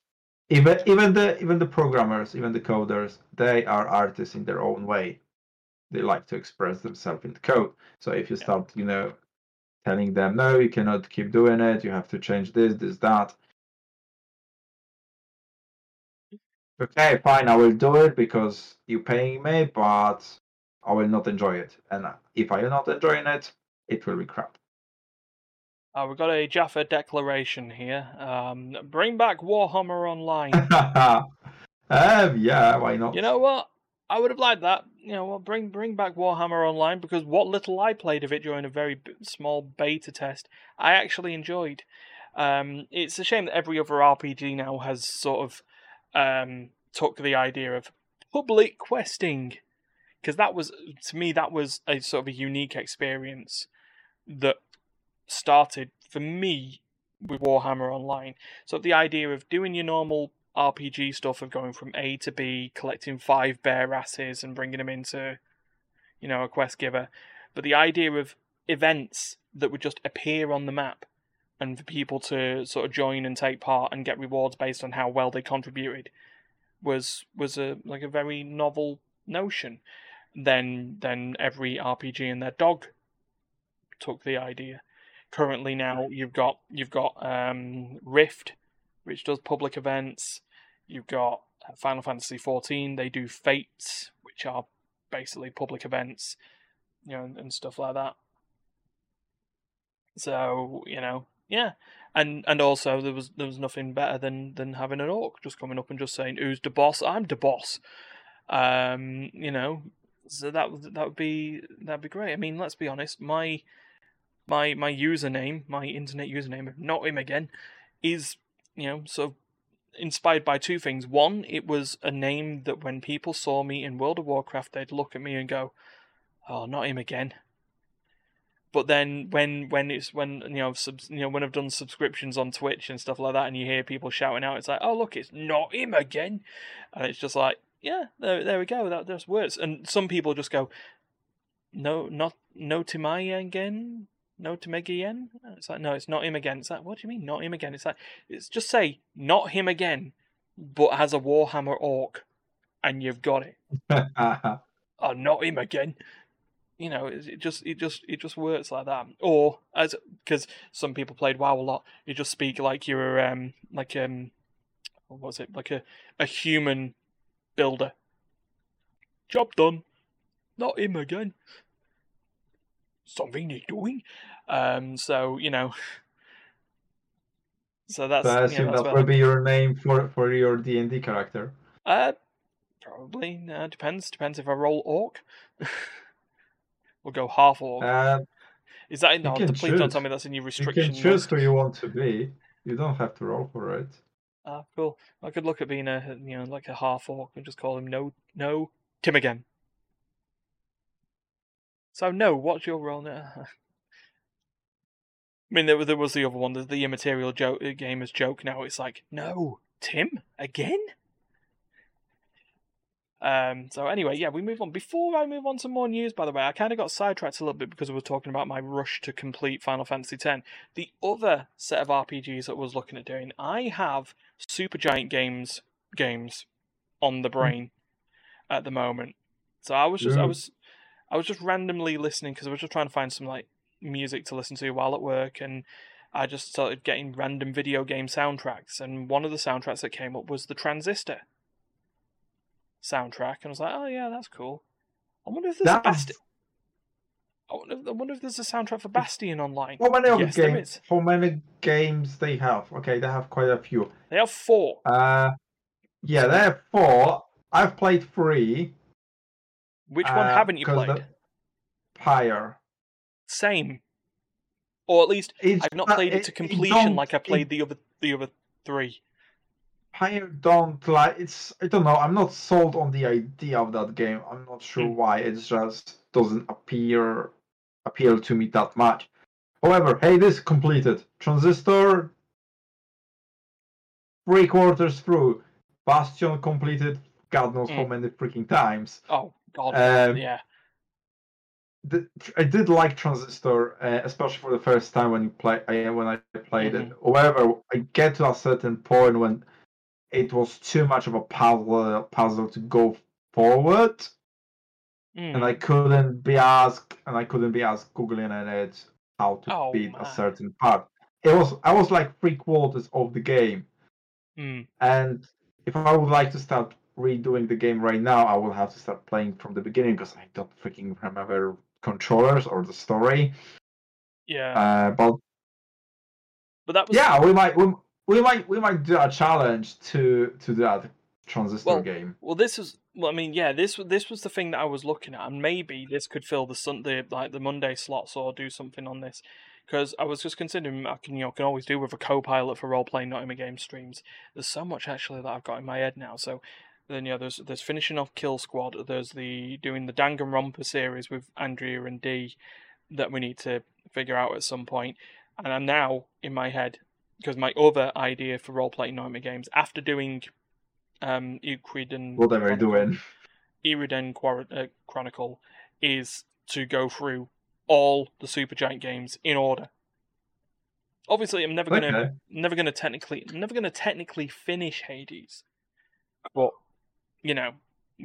even even the even the programmers, even the coders, they are artists in their own way. They like to express themselves in the code. So if you start, you know, telling them no, you cannot keep doing it, you have to change this, this, that. Okay, fine, I will do it because you're paying me, but I will not enjoy it. And if I am not enjoying it, it will be crap. uh, we've got a Jaffa declaration here. Um, bring back Warhammer Online. um, yeah, why not? You know what? I would have liked that. You know, well, bring bring back Warhammer Online because what little I played of it during a very b- small beta test, I actually enjoyed. Um, it's a shame that every other RPG now has sort of um, took the idea of public questing, because that was to me that was a sort of a unique experience that started for me with Warhammer Online. So the idea of doing your normal RPG stuff of going from A to B, collecting five bear asses and bringing them into, you know, a quest giver, but the idea of events that would just appear on the map and for people to sort of join and take part and get rewards based on how well they contributed was was a like a very novel notion. Then then every RPG and their dog took the idea. Currently now you've got you've got um, Rift, which does public events. You've got Final Fantasy XIV. They do fates, which are basically public events, you know, and, and stuff like that. So you know, yeah, and and also there was there was nothing better than than having an orc just coming up and just saying, "Who's the boss? I'm the boss." Um, you know, so that would that would be that'd be great. I mean, let's be honest, my my my username, my internet username, not him again, is you know sort of inspired by two things. One, it was a name that when people saw me in World of Warcraft, they'd look at me and go, "Oh, not him again." But then when when it's when you know subs, you know when I've done subscriptions on Twitch and stuff like that, and you hear people shouting out, it's like, "Oh, look, it's not him again," and it's just like, "Yeah, there there we go. That there's words." And some people just go, "No, not no Timaya again." No to Meg again? It's like, no, it's not him again. It's like, what do you mean, not him again? It's like, it's just say, not him again, but has a Warhammer orc, and you've got it. Oh, not him again. You know, it it just, it just, it just works like that. Or as because some people played WoW a lot, you just speak like you're um like um, what was it like a a human builder. Job done. Not him again. Something he's doing. Um, so you know. So that's so I yeah, assume that's that will be your name for, for your D and D character. Uh, probably. Uh, depends. Depends if I roll orc. we'll go half orc. Uh, Is that in? No, please don't tell me that's in your you restriction can choose who you want to be. You don't have to roll for it. Ah, cool. I could look at being a you know like a half orc and just call him no no Tim again. So no, what's your role now? I mean, there, was- there was the other one, the, the immaterial joke, gamers joke. Now it's like, no, Tim again. Um. So anyway, yeah, we move on. Before I move on to more news, by the way, I kind of got sidetracked a little bit because we were talking about my rush to complete Final Fantasy X. The other set of RPGs that I was looking at doing, I have Supergiant Games games on the brain at the moment. So I was just I was I was just randomly listening because I was just trying to find some like music to listen to while at work, and I just started getting random video game soundtracks. And one of the soundtracks that came up was the Transistor soundtrack, and I was like, oh yeah, that's cool. I wonder if there's a That's best. I wonder, I wonder if there's a soundtrack for Bastion online. How many Yes, games? How many games they have? Okay, they have quite a few. They have four. Uh, yeah, they have four. I've played three. Which one uh, haven't you played? the Pyre. Same. Or at least It's I've not played it it- to completion don't- like I it- played the other the other three. Pyre don't like it's. I don't know. I'm not sold on the idea of that game. I'm not sure Hmm. why. It just doesn't appear appeal to me that much. However, hey, this completed. Transistor. Three quarters through. Bastion completed. God knows how Hmm. many freaking times. Oh god. Um, yeah. the, I did like Transistor, uh, especially for the first time when you play uh, when I played it. However, I get to a certain point when it was too much of a puzzle puzzle to go forward, Mm. and I couldn't be asked and I couldn't be asked googling at it how to Oh, beat man. a certain part. It was I was like three quarters of the game, Mm. and if I would like to start redoing the game right now, I will have to start playing from the beginning because I don't freaking remember controllers or the story. Yeah. Uh, but but that was yeah, we might we, we might we might do a challenge to to that transistor Well, game. Well, this was. Well, I mean, yeah, this this was the thing that I was looking at, and maybe this could fill the Sunday, like the Monday slots, or do something on this. Because I was just considering, I can you know can always do with a co-pilot for role playing not in my game streams. There's so much actually that I've got in my head now. So then yeah, there's there's finishing off Kill Squad. There's the doing the Danganronpa series with Andrea and Dee that we need to figure out at some point. And I'm now in my head because my other idea for role playing my games after doing um and What am I doing? Eiyuden Quar- uh, Chronicle is to go through all the Supergiant games in order. Obviously, I'm never gonna Okay. never gonna technically I'm never gonna technically finish Hades, but you know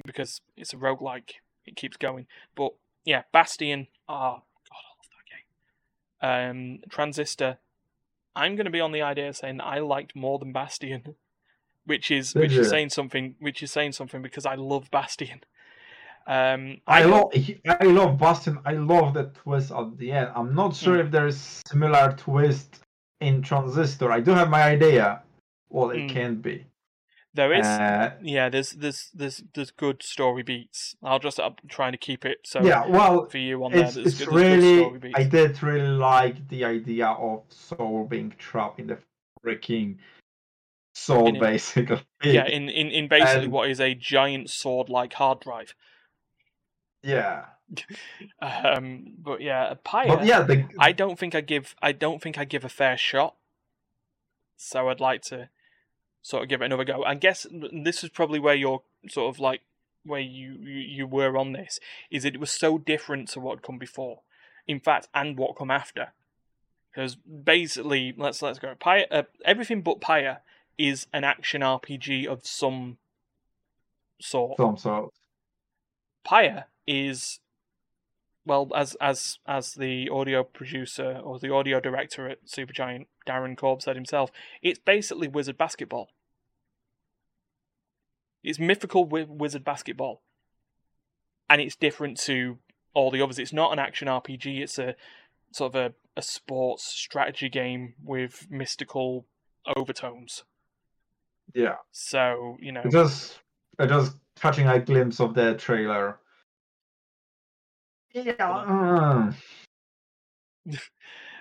because it's a roguelike, it keeps going. But yeah, Bastion. Ah, God, I love that game. Um, Transistor. I'm gonna be on the idea of saying that I liked more than Bastion, which is which is saying something. Which is saying something because I love Bastion. Um, I don't- love I love Bastion. I love the twist at the end. I'm not sure Mm. if there's similar twist in Transistor. I do have my idea what it Mm. can be. There is, Uh, yeah. There's there's there's there's good story beats. I'll just I'm trying to keep it so yeah, well, for you on there. it's, There's, it's good, really story beats. I did really like the idea of Soul being trapped in the freaking soul, In basically. yeah, in, in, in basically And- what is a giant sword like hard drive. yeah. Um, but yeah, Pyre. But yeah, the I don't think I give I don't think I give a fair shot. So I'd like to sort of give it another go. I guess this is probably where you're sort of like where you, you, you were on this is it was so different to what had come before. In fact, and what come after. Because basically, let's let's go. Pyre, uh, everything but Pyre is an action RPG of some sort. some sort. Pyre is well as as as the audio producer or the audio director at Supergiant Darren Korb said himself, it's basically wizard basketball. It's mythical wi- wizard basketball. And it's different to all the others. It's not an action RPG, it's a sort of a, a sports strategy game with mystical overtones. Yeah. So, you know, Just just catching a glimpse of the trailer. Yeah. mm.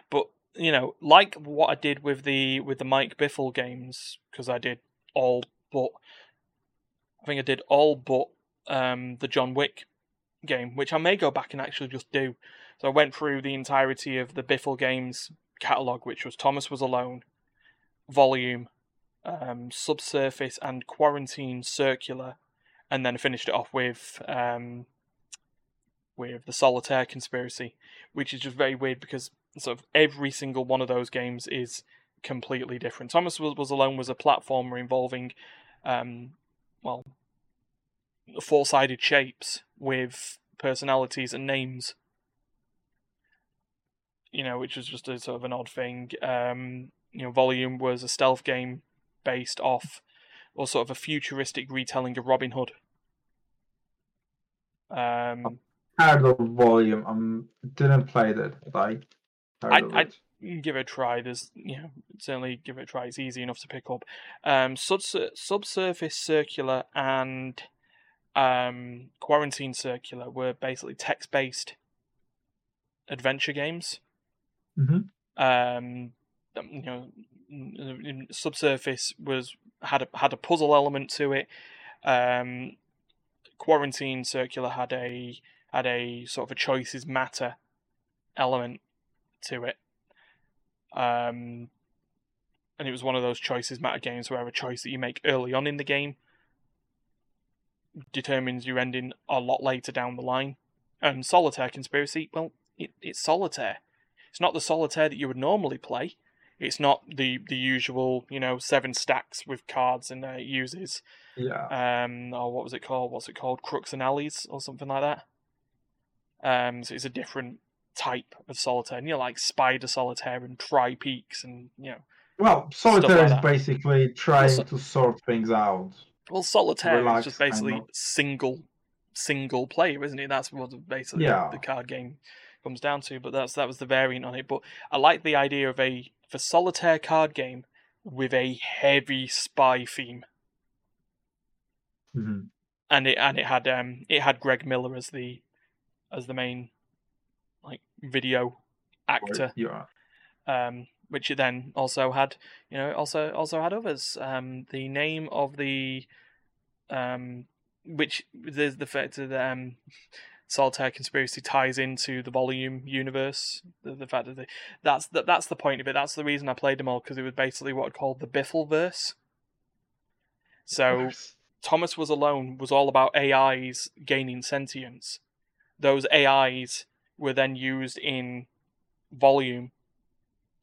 but you know, like what I did with the with the Mike Bithell games, because I did all but I think I did all but um, the John Wick game, which I may go back and actually just do. So I went through the entirety of the Bithell games catalog, which was Thomas Was Alone, Volume, um, Subsurface, and Quarantine Circular, and then finished it off with um, with the Solitaire Conspiracy, which is just very weird because sort of every single one of those games is completely different. Thomas was, was alone was a platformer involving, um, well, four-sided shapes with personalities and names. You know, which was just a sort of an odd thing. Um, you know, Volume was a stealth game based off, or sort of a futuristic retelling of Robin Hood. Um, I heard of Volume. Um, didn't play that, but I I- I-. give it a try. There's, you know, certainly give it a try. It's easy enough to pick up. Um, subs- subsurface circular and um, quarantine circular were basically text-based adventure games. Mhm. Um, um, you know, subsurface was had a had a puzzle element to it. Um, quarantine circular had a had a sort of a choices matter element to it. Um, and it was one of those choices matter games where a choice that you make early on in the game determines your ending a lot later down the line. And solitaire conspiracy, well, it, it's solitaire. It's not the solitaire that you would normally play. It's not the the usual, you know, seven stacks with cards and uh, uses Yeah. um or what was it called what's it called crooks and alleys or something like that um so it's a different type of solitaire and you know like spider solitaire and tri peaks and you know Well, solitaire like is that. basically trying so- to sort things out. well solitaire is just basically single single player isn't it that's what basically Yeah. the card game comes down to but that's that was the variant on it but i like the idea of a a solitaire card game with a heavy spy theme Mhm. and it and it had um it had Greg Miller as the as the main video actor, Yeah. um, which it then also had you know also also had others. Um, the name of the um, which there's the fact that um, Solitaire Conspiracy ties into the volume universe. The, the fact that they, that's the, that's the point of it. That's the reason I played them all because it was basically what I called the Biffleverse. So Thomas Was Alone was all about AIs gaining sentience. Those AIs were then used in volume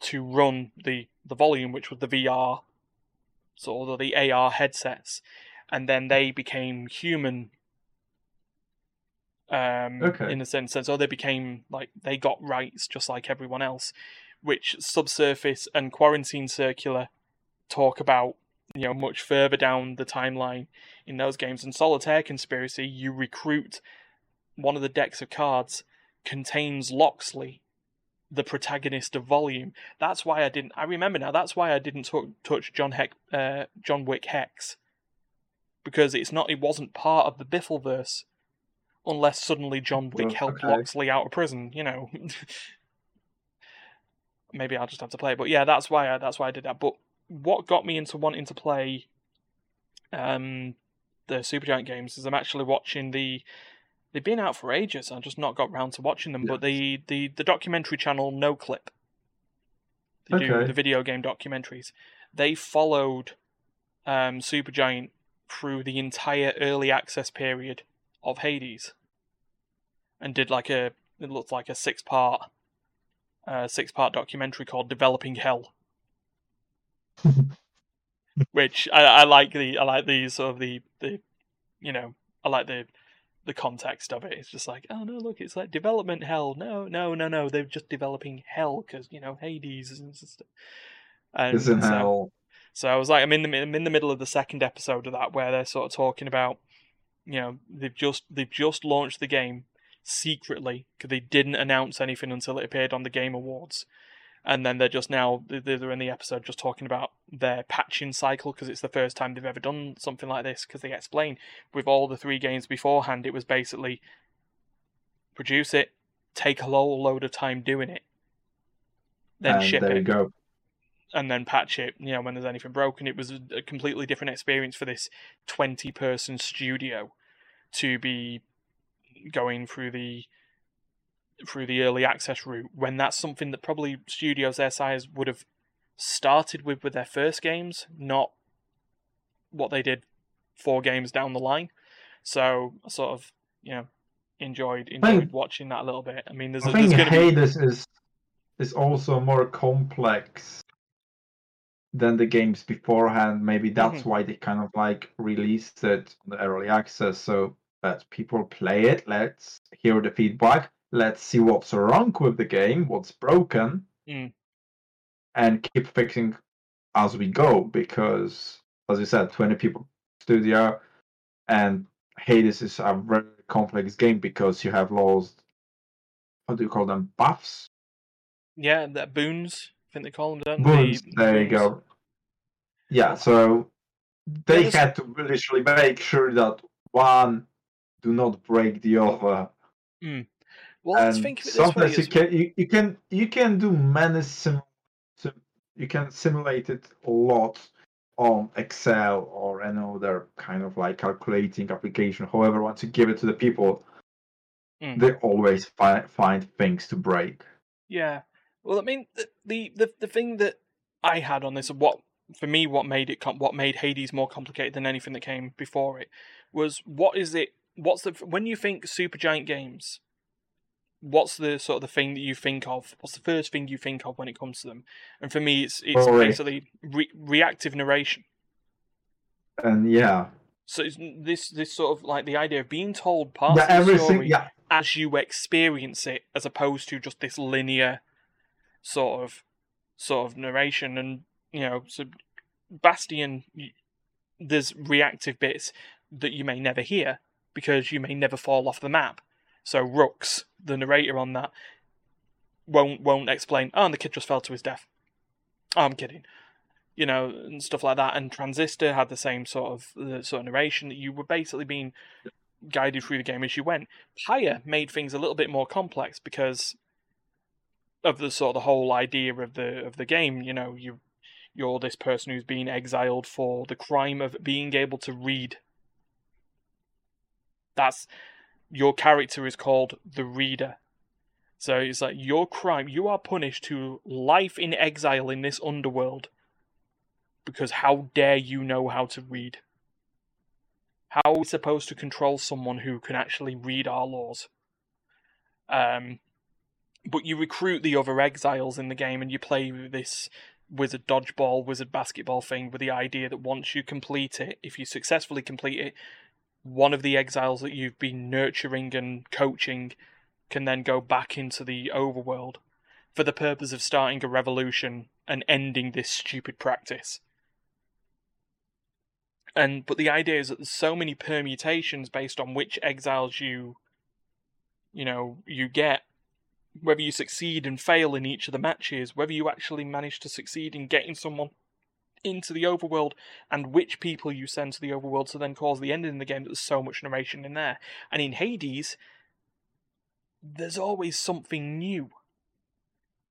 to run the, the volume, which was the VR, sort of the AR headsets, and then they became human. Um, Okay. in a sense, so they became like they got rights just like everyone else, which Subsurface and Quarantine Circular talk about you know much further down the timeline in those games. And Solitaire Conspiracy, you recruit one of the decks of cards contains Loxley, the protagonist of Volume. That's why I didn't. I remember now. That's why I didn't tou- touch John Heck, uh, John Wick Hex, because it's not. It wasn't part of the Biffleverse, unless suddenly John Wick Oh, helped okay. Loxley out of prison. You know. Maybe I'll just have to play it. But yeah, that's why I, that's why I did that. But what got me into wanting to play um, the Supergiant games is I'm actually watching the. They've been out for ages. I've just not got round to watching them. But the, the, the documentary channel Noclip, they do the video game documentaries. They followed um, Supergiant through the entire early access period of Hades, and did like a it looked like a six part uh, six part documentary called Developing Hell. Which I, I like the I like the sort of the, the you know I like the the context of it. It's just like oh no look it's like development hell no no no no they're just developing hell because you know Hades and stuff. And in so- hell. so I was like, I'm in the I'm in the middle of the second episode of that where they're sort of talking about, you know, they've just they've just launched the game secretly because they didn't announce anything until it appeared on the Game Awards, and then they're just now they- they're in the episode just talking about their patching cycle because it's the first time they've ever done something like this because they explain with all the three games beforehand it was basically produce it, take a whole load of time doing it, then and ship there it you go. and then patch it, you know, when there's anything broken. It was a, a completely different experience for this 20 person studio to be going through the through the early access route when that's something that probably studios their size would have started with with their first games, not what they did four games down the line. So I sort of, you know, enjoyed enjoyed watching that a little bit. I mean there's, I there's think going to be Hades is is also more complex than the games beforehand. Maybe that's Mm-hmm. why they kind of like released it on the early access so that people play it. Let's hear the feedback. Let's see what's wrong with the game, what's broken, Mm. and keep fixing as we go. Because, as you said, twenty people studio, and Hades is a very complex game because you have lost what do you call them buffs Yeah, that boons. I think they call them. Don't boons they? there you go yeah so they there's- had to literally make sure that one do not break the other Well, let's and think of it this way. sometimes you as- can you, you can you can do many sim, sim you can simulate it a lot on excel or any other kind of like calculating application however once you give it to the people Mm. they always fi- find things to break Yeah. Well, I mean, the, the the the thing that I had on this, what for me, what made it, com- what made Hades more complicated than anything that came before it, was what is it? What's the when you think Supergiant games? What's the sort of the thing that you think of? What's the first thing you think of when it comes to them? And for me, it's it's basically re- reactive narration. and yeah So it's this this sort of like the idea of being told parts yeah of the everything story yeah as you experience it, as opposed to just this linear sort of sort of narration. And you know, so Bastion, there's reactive bits that you may never hear because you may never fall off the map. So Rucks, the narrator on that, won't won't explain. Oh, and the kid just fell to his death. Oh, I'm kidding. You know, and stuff like that. And Transistor had the same sort of the sort of narration that you were basically being guided through the game as you went. Pyre made things a little bit more complex because of the sort of the whole idea of the of the game. You know, you you're this person who's been exiled for the crime of being able to read. That's your character is called the reader. So it's like your crime, you are punished to life in exile in this underworld because how dare you know how to read? How are we supposed to control someone who can actually read our laws? Um, but you recruit the other exiles in the game and you play this wizard dodgeball, wizard basketball thing with the idea that once you complete it, if you successfully complete it, one of the exiles that you've been nurturing and coaching can then go back into the overworld for the purpose of starting a revolution and ending this stupid practice. And but the idea is that there's so many permutations based on which exiles you you know, you get whether you succeed and fail in each of the matches, whether you actually manage to succeed in getting someone into the overworld, and which people you send to the overworld to then cause the ending in the game. There's so much narration in there, and in Hades, there's always something new.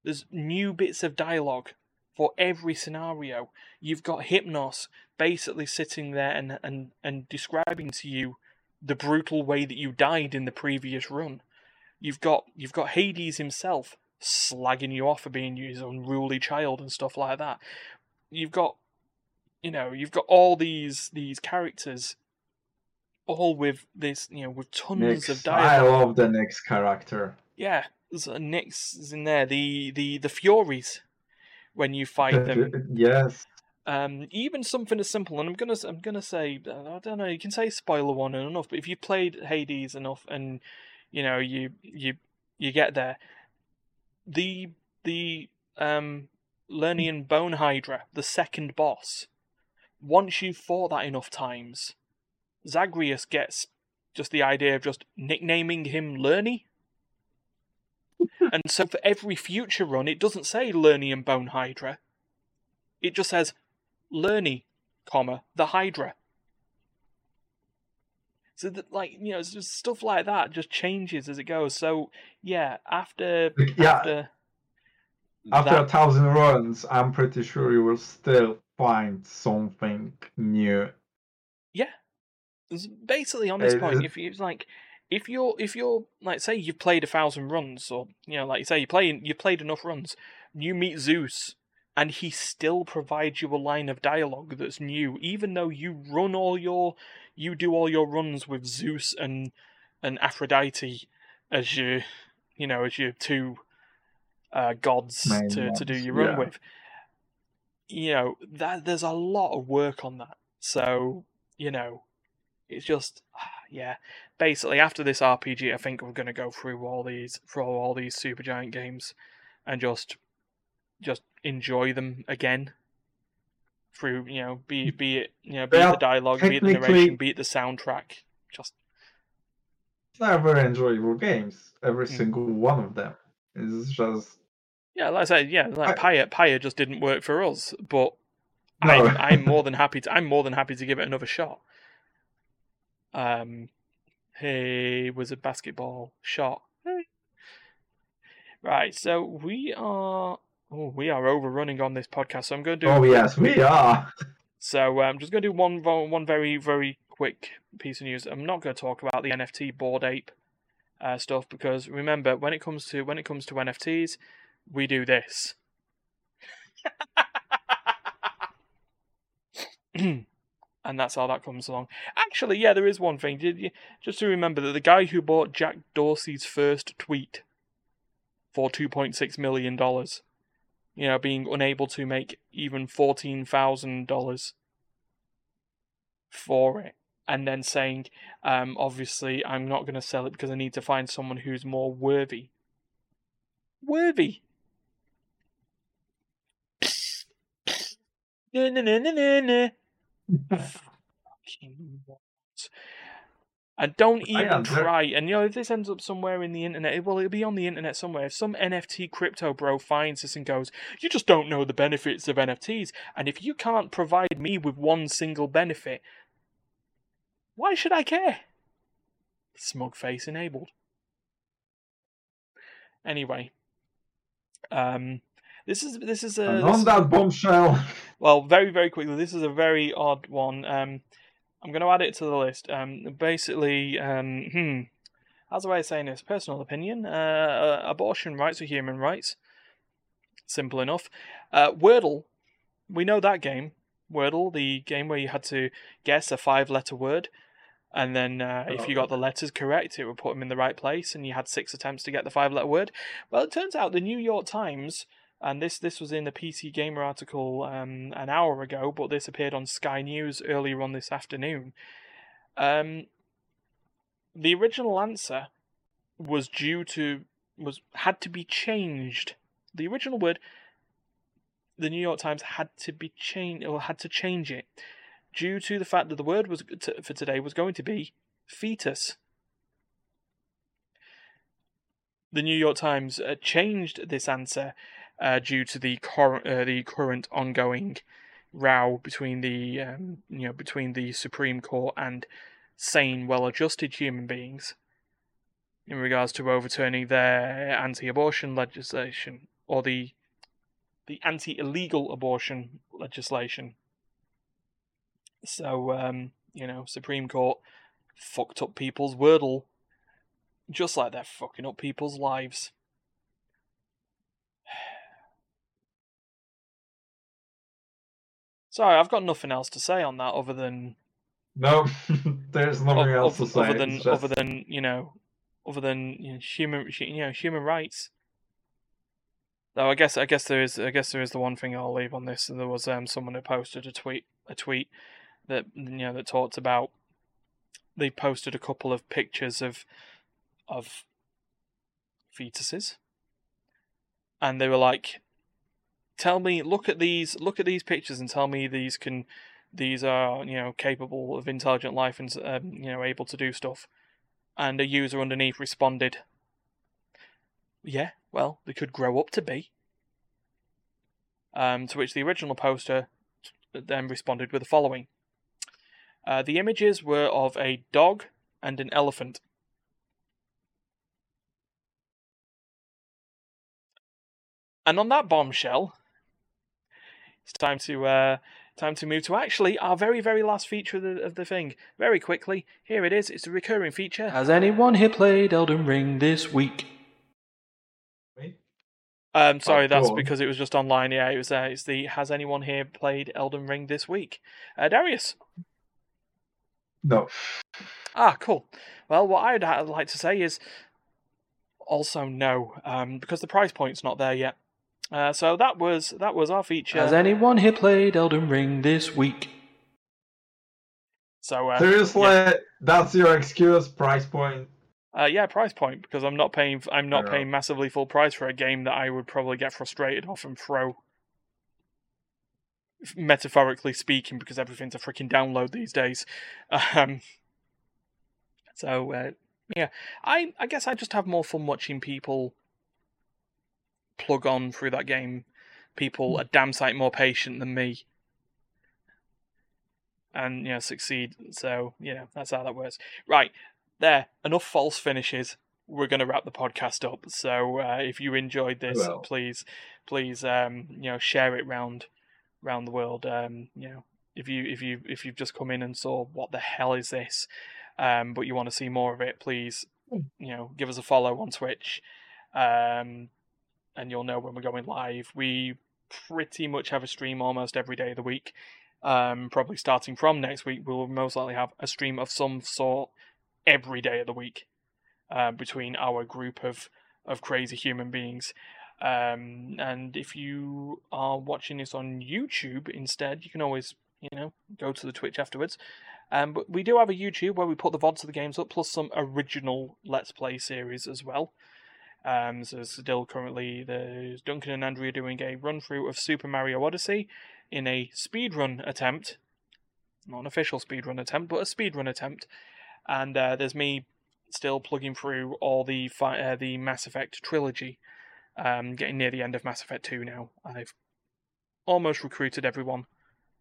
There's new bits of dialogue for every scenario. You've got Hypnos basically sitting there and and and describing to you the brutal way that you died in the previous run. You've got you've got Hades himself slagging you off for being his unruly child and stuff like that. You've got you know, you've got all these these characters all with this, you know, with tons of Nyx, I love the next character. Yeah, Nyx is in there. The the the Furies when you fight them. yes. Um, even something as simple, and I'm gonna I'm gonna say uh, I don't know. You can say spoiler one and enough, but if you played Hades enough, and you know you you you get there, the the um Lernian Bone Hydra, the second boss. Once you've fought that enough times, Zagreus gets just the idea of just nicknaming him Lerny. and so for every future run, it doesn't say Lerny and Bone Hydra. It just says Lerny, comma, the Hydra. So that like you know, it's just stuff like that just changes as it goes. So yeah, after yeah, after After that- a thousand runs, I'm pretty sure you will still find something new. It's basically on this Uh, point, if you like, if you're if you're like say you've played a thousand runs, or you know, like you say you play you played enough runs, you meet Zeus, and he still provides you a line of dialogue that's new, even though you run all your you do all your runs with Zeus and and Aphrodite as your you know as your two uh, gods Main to, to do your run yeah. with. You know that there's a lot of work on that, so you know it's just yeah. Basically after this rpg i think we're going to go through all these through all these Supergiant games and just just enjoy them again. Through you know be be it you know be it the dialogue be it the narration be it the soundtrack. Just they're very enjoyable games. Every Mm. single one of them. Is just Yeah, like I said, yeah, like Pyre, Pyre just didn't work for us, but No. I'm, I'm more than happy to. I'm more than happy to give it another shot. Um, hey, was a basketball shot. Right, so we are. Oh, we are overrunning on this podcast, so I'm going to do. oh yes, we are. So uh, I'm just going to do one one very very quick piece of news. I'm not going to talk about the NFT board ape uh, stuff because remember when it comes to when it comes to NFTs, we do this. and that's how that comes along. Actually, yeah, there is one thing. Did you just to remember that the guy who bought Jack Dorsey's first tweet for 2.6 million dollars you know, being unable to make even fourteen thousand dollars for it, and then saying, um, obviously, I'm not going to sell it because I need to find someone who's more worthy. Worthy. And don't even try. And you know, if this ends up somewhere in the internet, it- well, it'll be on the internet somewhere. If some NFT crypto bro finds this and goes, "You just don't know the benefits of NFTs," and if you can't provide me with one single benefit, why should I care? Smug face enabled. Anyway, um, this is this is a And on that bombshell, well, very, very quickly, this is a very odd one. Um, I'm going to add it to the list. Um, basically, um, hmm, how's the way of saying this? Personal opinion. Uh, uh, abortion rights are human rights. Simple enough. Uh, Wordle, we know that game. Wordle, the game where you had to guess a five-letter word, and then uh, if you got the letters correct, it would put them in the right place, and you had six attempts to get the five-letter word. Well, it turns out the New York Times and this this was in the PC Gamer article um, an hour ago, but this appeared on Sky News earlier on this afternoon. Um, the original answer was due to was had to be changed. The original word, the New York Times had to be changed or had to change it due to the fact that the word was for today was going to be fetus. The New York Times uh, changed this answer uh, due to the cor- uh, the current ongoing row between the um, you know between the Supreme Court and sane, well-adjusted human beings in regards to overturning their anti-abortion legislation or the the anti-illegal abortion legislation. So um, you know, Supreme Court fucked up people's wordle, just like they're fucking up people's lives. Sorry, I've got nothing else to say on that other than no, there's nothing o- else to other, say. other than just- other than you know, other than you know, human you know human rights. Though I guess I guess there is I guess there is the one thing I'll leave on this. There was um someone who posted a tweet a tweet that you know that talked about they posted a couple of pictures of of fetuses and they were like tell me look at these look at these pictures and tell me these can these are you know capable of intelligent life and um, you know able to do stuff. And a user underneath responded yeah well they could grow up to be. Um, to which the original poster then responded with the following uh, the images were of a dog and an elephant. And on that bombshell it's time to uh, time to move to actually our very very last feature of the, of the thing. Very quickly, here it is. It's a recurring feature. Has anyone here played Elden Ring this week? Wait. Um, sorry, Oh, that's on. because it was just online. Yeah, it was. Uh, it's the Has anyone here played Elden Ring this week? Uh, Dariusz. No. Ah, cool. Well, what I'd like to say is also no, um, because the price point's not there yet. Uh, so that was that was our feature. Has anyone here played Elden Ring this week? So uh, Seriously, that's your excuse, price point. Uh, yeah, price point because I'm not paying. I'm not paying massively full price for a game that I would probably get frustrated off and throw. Metaphorically speaking, because everything's a freaking download these days. Um, so uh, yeah, I I guess I just have more fun watching people plug on through that game. People a damn sight more patient than me, and you know succeed. So you know that's how that works. Right there, enough false finishes. We're going to wrap the podcast up. So uh, if you enjoyed this, Well. please, please, um, you know, share it round, round the world. Um, you know, if you if you if you've just come in and saw what the hell is this, um, but you want to see more of it, please, Mm. you know, give us a follow on Twitch, um, and you'll know when we're going live. We pretty much have a stream almost every day of the week. Um, probably starting from next week, we'll most likely have a stream of some sort every day of the week uh, between our group of of crazy human beings. Um, and if you are watching this on YouTube instead, you can always, you know, go to the Twitch afterwards. Um, but we do have a YouTube where we put the VODs of the games up, plus some original Let's Play series as well. Um, so still currently, there's Duncan and Andrea doing a run through of Super Mario Odyssey in a speedrun attempt. Not an official speedrun attempt, but a speedrun attempt. And uh, there's me still plugging through all the fi- uh, the Mass Effect trilogy. Um, getting near the end of Mass Effect 2 now. I've almost recruited everyone.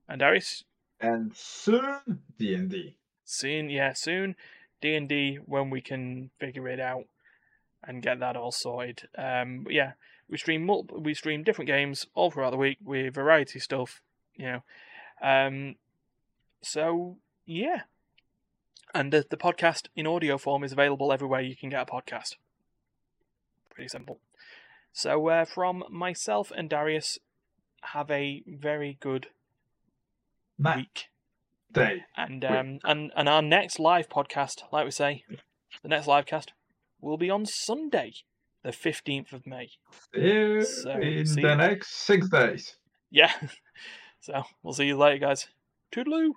And Dariusz, And soon D and D. soon, yeah, soon D and D when we can figure it out and get that all sorted. Um, but yeah, we stream multiple, we stream different games all throughout the week with variety stuff, you know. Um, so yeah, and the, the podcast in audio form is available everywhere you can get a podcast. Pretty simple. So uh, from myself and Dariusz, have a very good Matt week. Day. And Wait. um and, and our next live podcast, like we say, the next live cast will be on Sunday, the fifteenth of May. See So, in the next six days. Yeah. So we'll see you later, guys. Toodaloo.